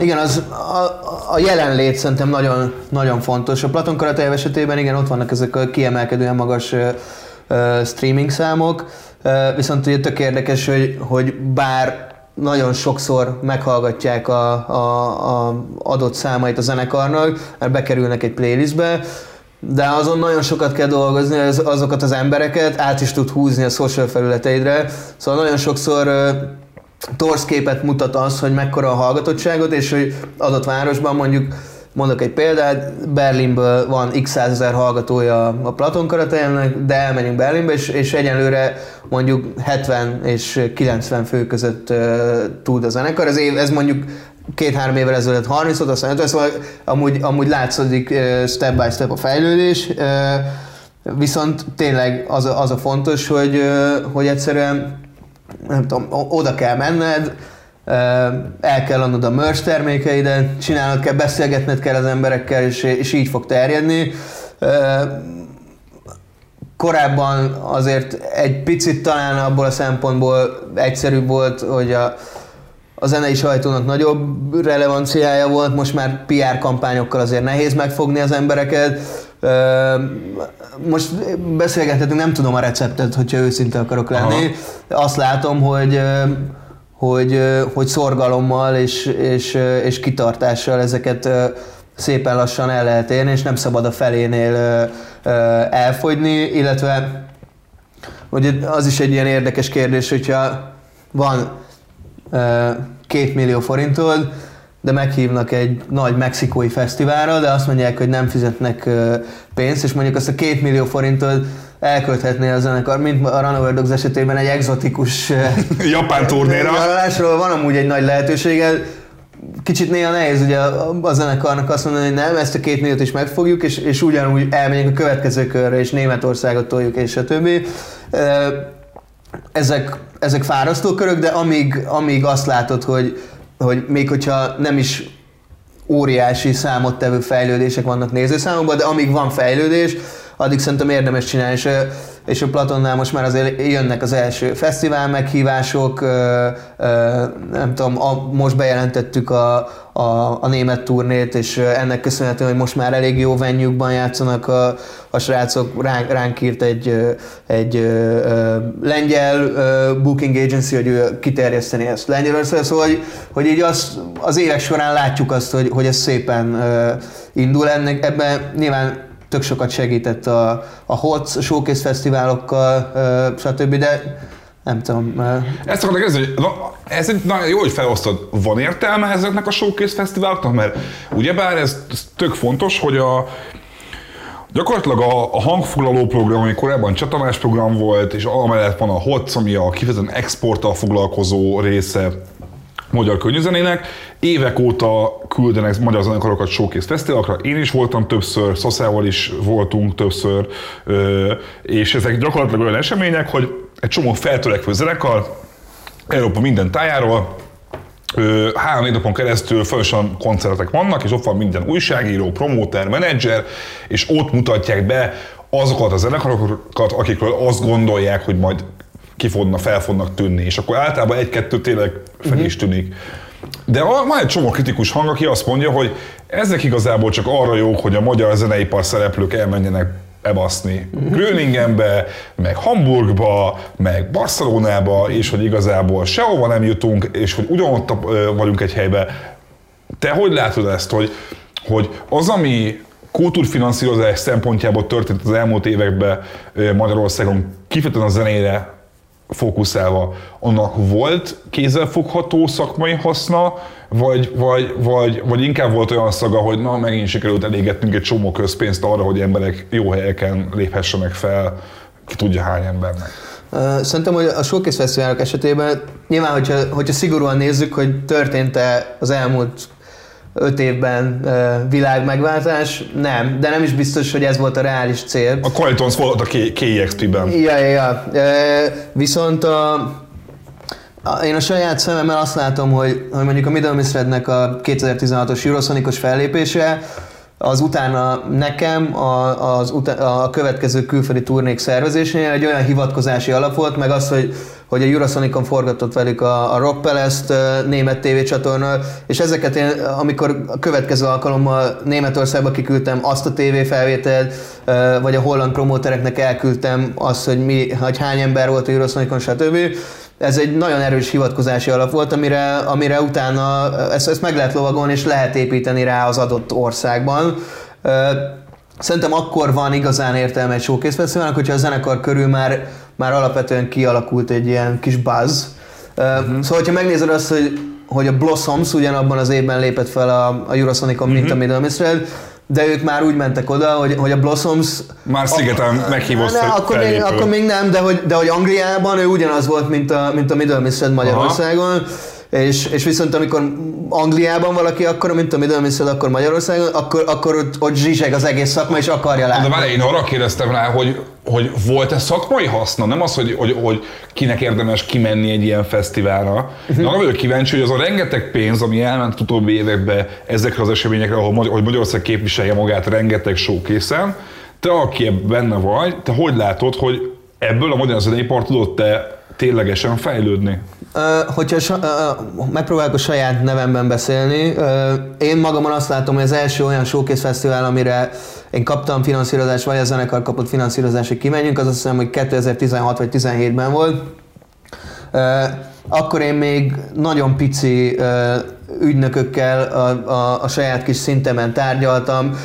igen, az, a, a jelenlét szerintem nagyon, nagyon fontos. A Platon Karatejev esetében igen, ott vannak ezek a kiemelkedően magas ö, ö, streaming számok, ö, viszont ugye tök érdekes, hogy, hogy bár nagyon sokszor meghallgatják a, a, a adott számait a zenekarnak, mert bekerülnek egy playlistbe, de azon nagyon sokat kell dolgozni, az, azokat az embereket át is tud húzni a social felületeidre. Szóval nagyon sokszor torszképet mutat az, hogy mekkora a hallgatottságot, és hogy adott városban mondjuk mondok egy példát, Berlinből van x százezer hallgatója a Platon Karatejának, de elmegyünk Berlinbe, és, és egyenlőre mondjuk 70 és 90 fő között uh, tud a zenekar. Ez, év, ez mondjuk két-három évvel ezelőtt 30 ot aztán 50, szóval amúgy, amúgy látszik uh, step by step a fejlődés, uh, viszont tényleg az a, az a fontos, hogy, uh, hogy egyszerűen nem tudom, oda kell menned, el kell adnod a merch termékeidet, csinálnod kell, beszélgetned kell az emberekkel, és, és így fog terjedni. Korábban azért egy picit talán abból a szempontból egyszerűbb volt, hogy a, a zenei sajtónak nagyobb relevanciája volt, most már PR kampányokkal azért nehéz megfogni az embereket. Most beszélgethetünk, nem tudom a receptet, hogyha őszinte akarok lenni. Aha. Azt látom, hogy hogy, hogy szorgalommal és, és, és kitartással ezeket szépen lassan el lehet érni, és nem szabad a felénél elfogyni, illetve hogy az is egy ilyen érdekes kérdés, hogyha van két millió forintod, de meghívnak egy nagy mexikói fesztiválra, de azt mondják, hogy nem fizetnek pénzt, és mondjuk azt a két millió forintot elkölthetné a zenekar, mint a Runover Dogs esetében egy exotikus japán turnéra. van amúgy egy nagy lehetősége. Kicsit néha nehéz ugye a zenekarnak azt mondani, hogy nem, ezt a két milliót is megfogjuk, és, és ugyanúgy elmegyünk a következő körre, és Németországot toljuk, és a többi. Ezek, ezek fárasztó körök, de amíg, amíg azt látod, hogy, hogy még hogyha nem is óriási számottevő fejlődések vannak nézőszámokban, de amíg van fejlődés, addig szerintem érdemes csinálni, és, és a Platonnál most már azért jönnek az első fesztivál meghívások, nem tudom, a, most bejelentettük a, a, a német turnét, és ennek köszönhetően, hogy most már elég jó venyükban játszanak a, a srácok, ránk, ránk írt egy, egy uh, lengyel booking agency, hogy ő kiterjeszteni ezt Lengyelországra, szóval hogy, hogy így az, az évek során látjuk azt, hogy, hogy ez szépen indul. Ennek, ebben nyilván tök sokat segített a, a a Showcase fesztiválokkal, stb., de nem tudom. Ezt akarok kezdeni, hogy ez egy nagyon jó, hogy felosztod. Van értelme ezeknek a showcase fesztiváloknak? Mert ugyebár ez, ez tök fontos, hogy a, Gyakorlatilag a, a hangfoglaló program, ami korábban csatornás program volt, és amellett van a HOTS, ami a kifejezetten exporttal foglalkozó része magyar könnyűzenének. Évek óta küldenek magyar zenekarokat showcase fesztiválokra. Én is voltam többször, Szaszával is voltunk többször, és ezek gyakorlatilag olyan események, hogy egy csomó feltörekvő zenekar Európa minden tájáról, három napon keresztül folyamatosan koncertek vannak, és ott van minden újságíró, promóter, menedzser, és ott mutatják be azokat a zenekarokat, akikről azt gondolják, hogy majd ki fognak, fel fognak tűnni, és akkor általában egy-kettő tényleg fel is tűnik. De van egy csomó kritikus hang, aki azt mondja, hogy ezek igazából csak arra jók, hogy a magyar zeneipar szereplők elmenjenek ebaszni Gröningenbe, meg Hamburgba, meg Barcelonába, és hogy igazából sehova nem jutunk, és hogy ugyanott vagyunk egy helybe. Te hogy látod ezt, hogy, hogy az, ami kultúrfinanszírozás szempontjából történt az elmúlt években Magyarországon, kifejezetten a zenére fókuszálva, annak volt kézzelfogható szakmai haszna, vagy, vagy, vagy, vagy inkább volt olyan szaga, hogy na, megint sikerült elégetnünk egy csomó közpénzt arra, hogy emberek jó helyeken léphessenek fel, ki tudja hány embernek. Szerintem, hogy a Showcase Fesztiválok esetében nyilván, hogyha, hogyha szigorúan nézzük, hogy történt-e az elmúlt öt évben uh, világ megváltás, nem, de nem is biztos, hogy ez volt a reális cél. A Qualitons volt a KXP-ben. Ja, ja, ja. Uh, viszont a, én a saját szememmel azt látom, hogy, hogy mondjuk a Middle Misrednek a 2016-os Eurosonicos fellépése, az utána nekem a, az utána, a következő külföldi turnék szervezésénél egy olyan hivatkozási alap volt, meg az, hogy hogy a Eurosonicon forgatott velük a, a Rock Palace-t német tévécsatorna, és ezeket én, amikor a következő alkalommal Németországba kiküldtem azt a tévéfelvételt, vagy a holland promótereknek elküldtem azt, hogy, mi, hogy hány ember volt a Eurosonicon, stb. Ez egy nagyon erős hivatkozási alap volt, amire, amire utána ezt, ezt meg lehet lovagolni, és lehet építeni rá az adott országban. Szerintem akkor van igazán értelme egy showcase fesztiválnak, hogyha a zenekar körül már már alapvetően kialakult egy ilyen kis buzz. Uh-huh. Szóval, hogyha megnézed azt, hogy hogy a Blossoms ugyanabban az évben lépett fel a, a Eurosonicon, mint a Middle Mistral, de ők már úgy mentek oda, hogy, hogy a Blossoms... Már szigeten meghívott Ne, akkor, még, akkor még nem, de hogy, de hogy Angliában ő ugyanaz volt, mint a, mint a Middle Mistral Magyarországon. És, és viszont amikor Angliában valaki akkor, mint Middle Mistral, akkor Magyarországon, akkor, akkor ott, ott zsizseg az egész szakma, és akarja látni. De várj, én arra kérdeztem rá, hogy, hogy volt-e szakmai haszna? Nem az, hogy, hogy, hogy kinek érdemes kimenni egy ilyen fesztiválra. Én arra vagyok kíváncsi, hogy az a rengeteg pénz, ami elment utóbbi évekbe ezekre az eseményekre, ahol Magy- hogy Magyarország képviselje magát rengeteg showkészen, te, aki ebben benne vagy, te hogy látod, hogy ebből a magyar zeneipar tudott te ténylegesen fejlődni? Hogyha sa, megpróbálok a saját nevemben beszélni, én magamon azt látom, hogy az első olyan showcase fesztivál, amire én kaptam finanszírozást, vagy a zenekar kapott finanszírozást, hogy kimenjünk, az azt hiszem, hogy 2016 vagy 17-ben volt. Ö, Akkor én még nagyon pici ügynökökkel a, a, a saját kis szintemen tárgyaltam,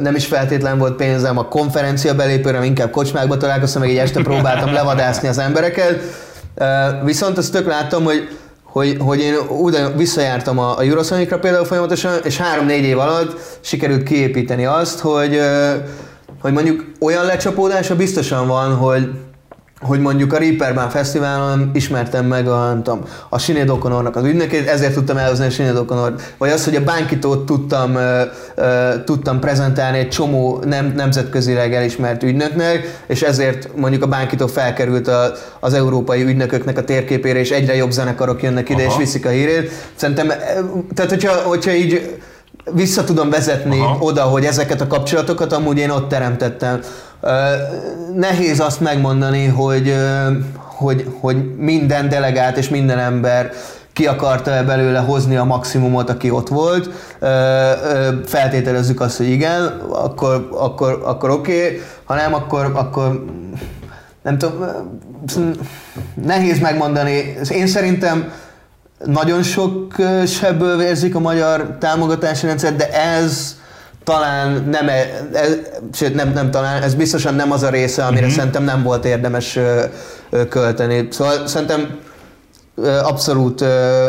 nem is feltétlen volt pénzem a konferencia belépőre, inkább kocsmákba találkoztam, meg egy este próbáltam levadászni az embereket. Viszont azt tök láttam, hogy hogy, hogy én oda visszajártam a, a Eurosonicra például folyamatosan, és három-négy év alatt sikerült kiépíteni azt, hogy, hogy mondjuk olyan lecsapódása biztosan van, hogy, hogy mondjuk a Reaperban Fesztiválon ismertem meg a, nem tudom, a Sinead O'Connornak az ügynökét, ezért tudtam elhozni a Sinead O'Connor, vagy az, hogy a Bánkitót tudtam, ö, ö, tudtam prezentálni egy csomó nem, nemzetközileg elismert ügynöknek, és ezért mondjuk a Bánkitó felkerült a, az európai ügynököknek a térképére, és egyre jobb zenekarok jönnek ide, Aha. és viszik a hírét. Szerintem, tehát hogyha, hogyha így vissza tudom vezetni Aha. oda, hogy ezeket a kapcsolatokat amúgy én ott teremtettem. Nehéz azt megmondani, hogy, hogy, hogy minden delegált és minden ember ki akarta belőle hozni a maximumot, aki ott volt. Feltételezzük azt, hogy igen, akkor, akkor, akkor oké, okay. ha nem, akkor, akkor nem tudom, nehéz megmondani. Én szerintem nagyon sok sebből vérzik a magyar támogatási rendszer, de ez talán nem, e, ez, sőt nem, nem talán, ez biztosan nem az a része, amire mm-hmm. szerintem nem volt érdemes ö, ö, költeni. Szóval szerintem ö, abszolút ö,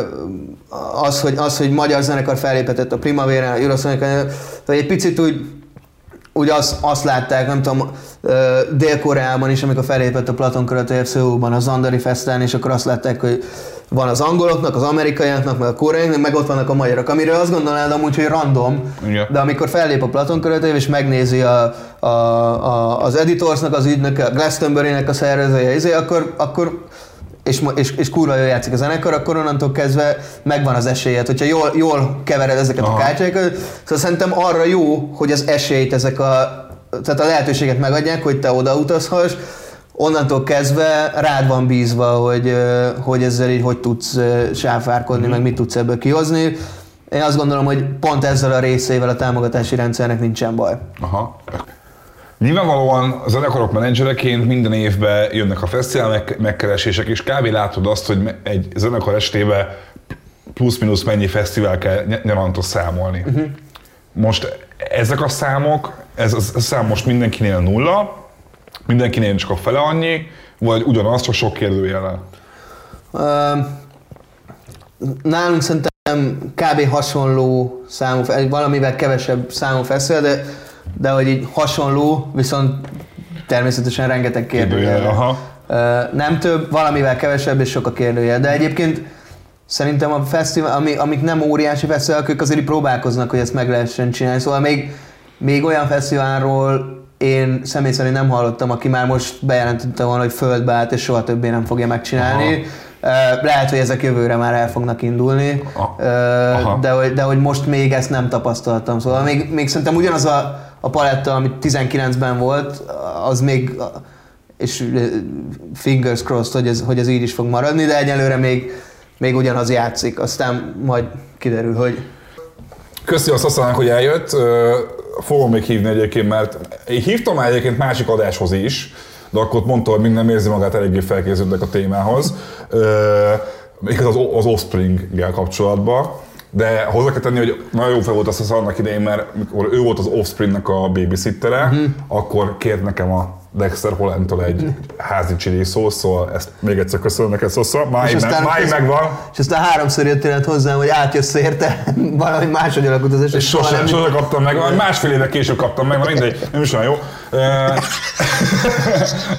az, hogy, az, hogy magyar zenekar felléphetett a Primavera, a Eurosonicon, vagy egy picit úgy úgy azt, azt látták, nem tudom, Dél-Koreában is, amikor felépett a Platon Karatev Szöulban, a Zandari Fesztán, és akkor azt látták, hogy van az angoloknak, az amerikaiaknak, meg a koreaiaknak, meg ott vannak a magyarok, amiről azt gondolnád amúgy, hogy random, Igen. de amikor fellép a Platon Karatev, és megnézi a, a, a, az Editorsnak az ügynöke, a Glastonbury-nek a szervezője, izé, akkor, akkor és, és, és kurva jól játszik a zenekar, akkor onnantól kezdve megvan az esélyed, hogyha jól, jól kevered ezeket Aha. a kártyákat. Szóval szerintem arra jó, hogy az esélyt ezek a, tehát a lehetőséget megadják, hogy te oda utazhass, onnantól kezdve rád van bízva, hogy, hogy ezzel így hogy tudsz sáfárkodni, meg mit tudsz ebből kihozni. Én azt gondolom, hogy pont ezzel a részével a támogatási rendszernek nincsen baj. Aha. Nyilvánvalóan a zenekarok menedzsereként minden évben jönnek a fesztivál meg- megkeresések, és kb. látod azt, hogy egy zenekar estébe plusz-minusz mennyi fesztivál kell ny- nyaranta számolni. Uh-huh. Most ezek a számok, ez a szám most mindenkinél nulla, mindenkinél csak a fele annyi, vagy ugyanaz, csak sok kérdőjellel. Ö, Nálunk szerintem kb. hasonló számú, valamivel kevesebb számú fesztivál, de, de hogy így hasonló, viszont természetesen rengeteg Kérdőjel, Nem több, valamivel kevesebb és sok a kérdőjel. De egyébként szerintem a fesztivál, ami, amik nem óriási fesztiválok, ők azért próbálkoznak, hogy ezt meg lehessen csinálni. Szóval még, még olyan fesztiválról én személy szerint nem hallottam, aki már most bejelentette volna, hogy földbe állt, és soha többé nem fogja megcsinálni. Ö, Lehet, hogy ezek jövőre már el fognak indulni, Aha. Aha. de, hogy, de hogy most még ezt nem tapasztaltam. Szóval még, még szerintem ugyanaz a, a paletta, amit 19-ben volt, az még és fingers crossed, hogy ez, hogy ez így is fog maradni, de egyelőre még, még ugyanaz játszik, aztán majd kiderül, hogy Köszi a Szaszának, hogy eljött. Fogom még hívni egyébként, mert én hívtam már egyébként másik adáshoz is, de akkor ott mondta, hogy még nem érzi magát eléggé felkészültnek a témához. Igaz az, az Offspring-gel kapcsolatban. De hozzá kell tenni, hogy nagyon jó fel volt az annak idején, mert mikor ő volt az Offspringnek a babysittere, uh-huh. akkor kért nekem a Dexter Hollandtól egy házi chili szósz, szóval ezt még egyszer köszönöm neked, Szosza. Máig, És meg, máig megvan. És aztán háromszor jöttél át hozzám, hogy átjössz érte, valahogy máshogy alakult az eset. És sose, soha nem- sose kaptam meg, másfél éve később kaptam meg, mindegy, nem is olyan jó.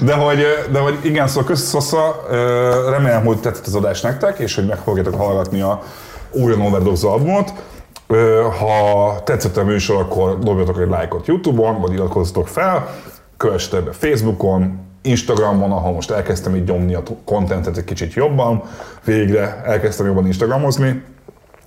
De hogy, de hogy igen, szóval köszönöm, Szosza, Ö, remélem, hogy tetszett az adás nektek, és hogy meg fogjátok hallgatni a újra Overdose albumot. Ha tetszett a műsor, akkor dobjatok egy lájkot YouTube-on, vagy iratkozzatok fel, kövessetek be Facebookon, Instagramon, ahol most elkezdtem így nyomni a kontentet egy kicsit jobban, végre elkezdtem jobban Instagramozni.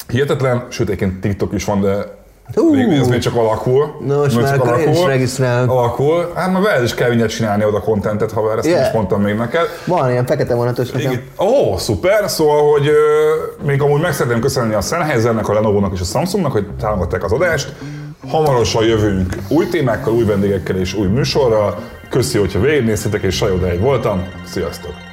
Hihetetlen, sőt egyébként TikTok is van, de még, ez még csak alakul. Na, most Még már csak én is regisztrálok. Alakul. Hát már veled is kell mindjárt csinálni oda kontentet, ha ezt Yeah. is mondtam még neked. Van ilyen fekete vonatos nekem. Ó, oh, szuper! Szóval, hogy ö, még amúgy meg szeretném köszönni a Sennheisernek, a Lenovo-nak és a Samsungnak, hogy támogatták az adást. Hamarosan jövünk új témákkal, új vendégekkel és új műsorral. Köszi, hogyha végignéztétek, és Sajodáig voltam. Sziasztok!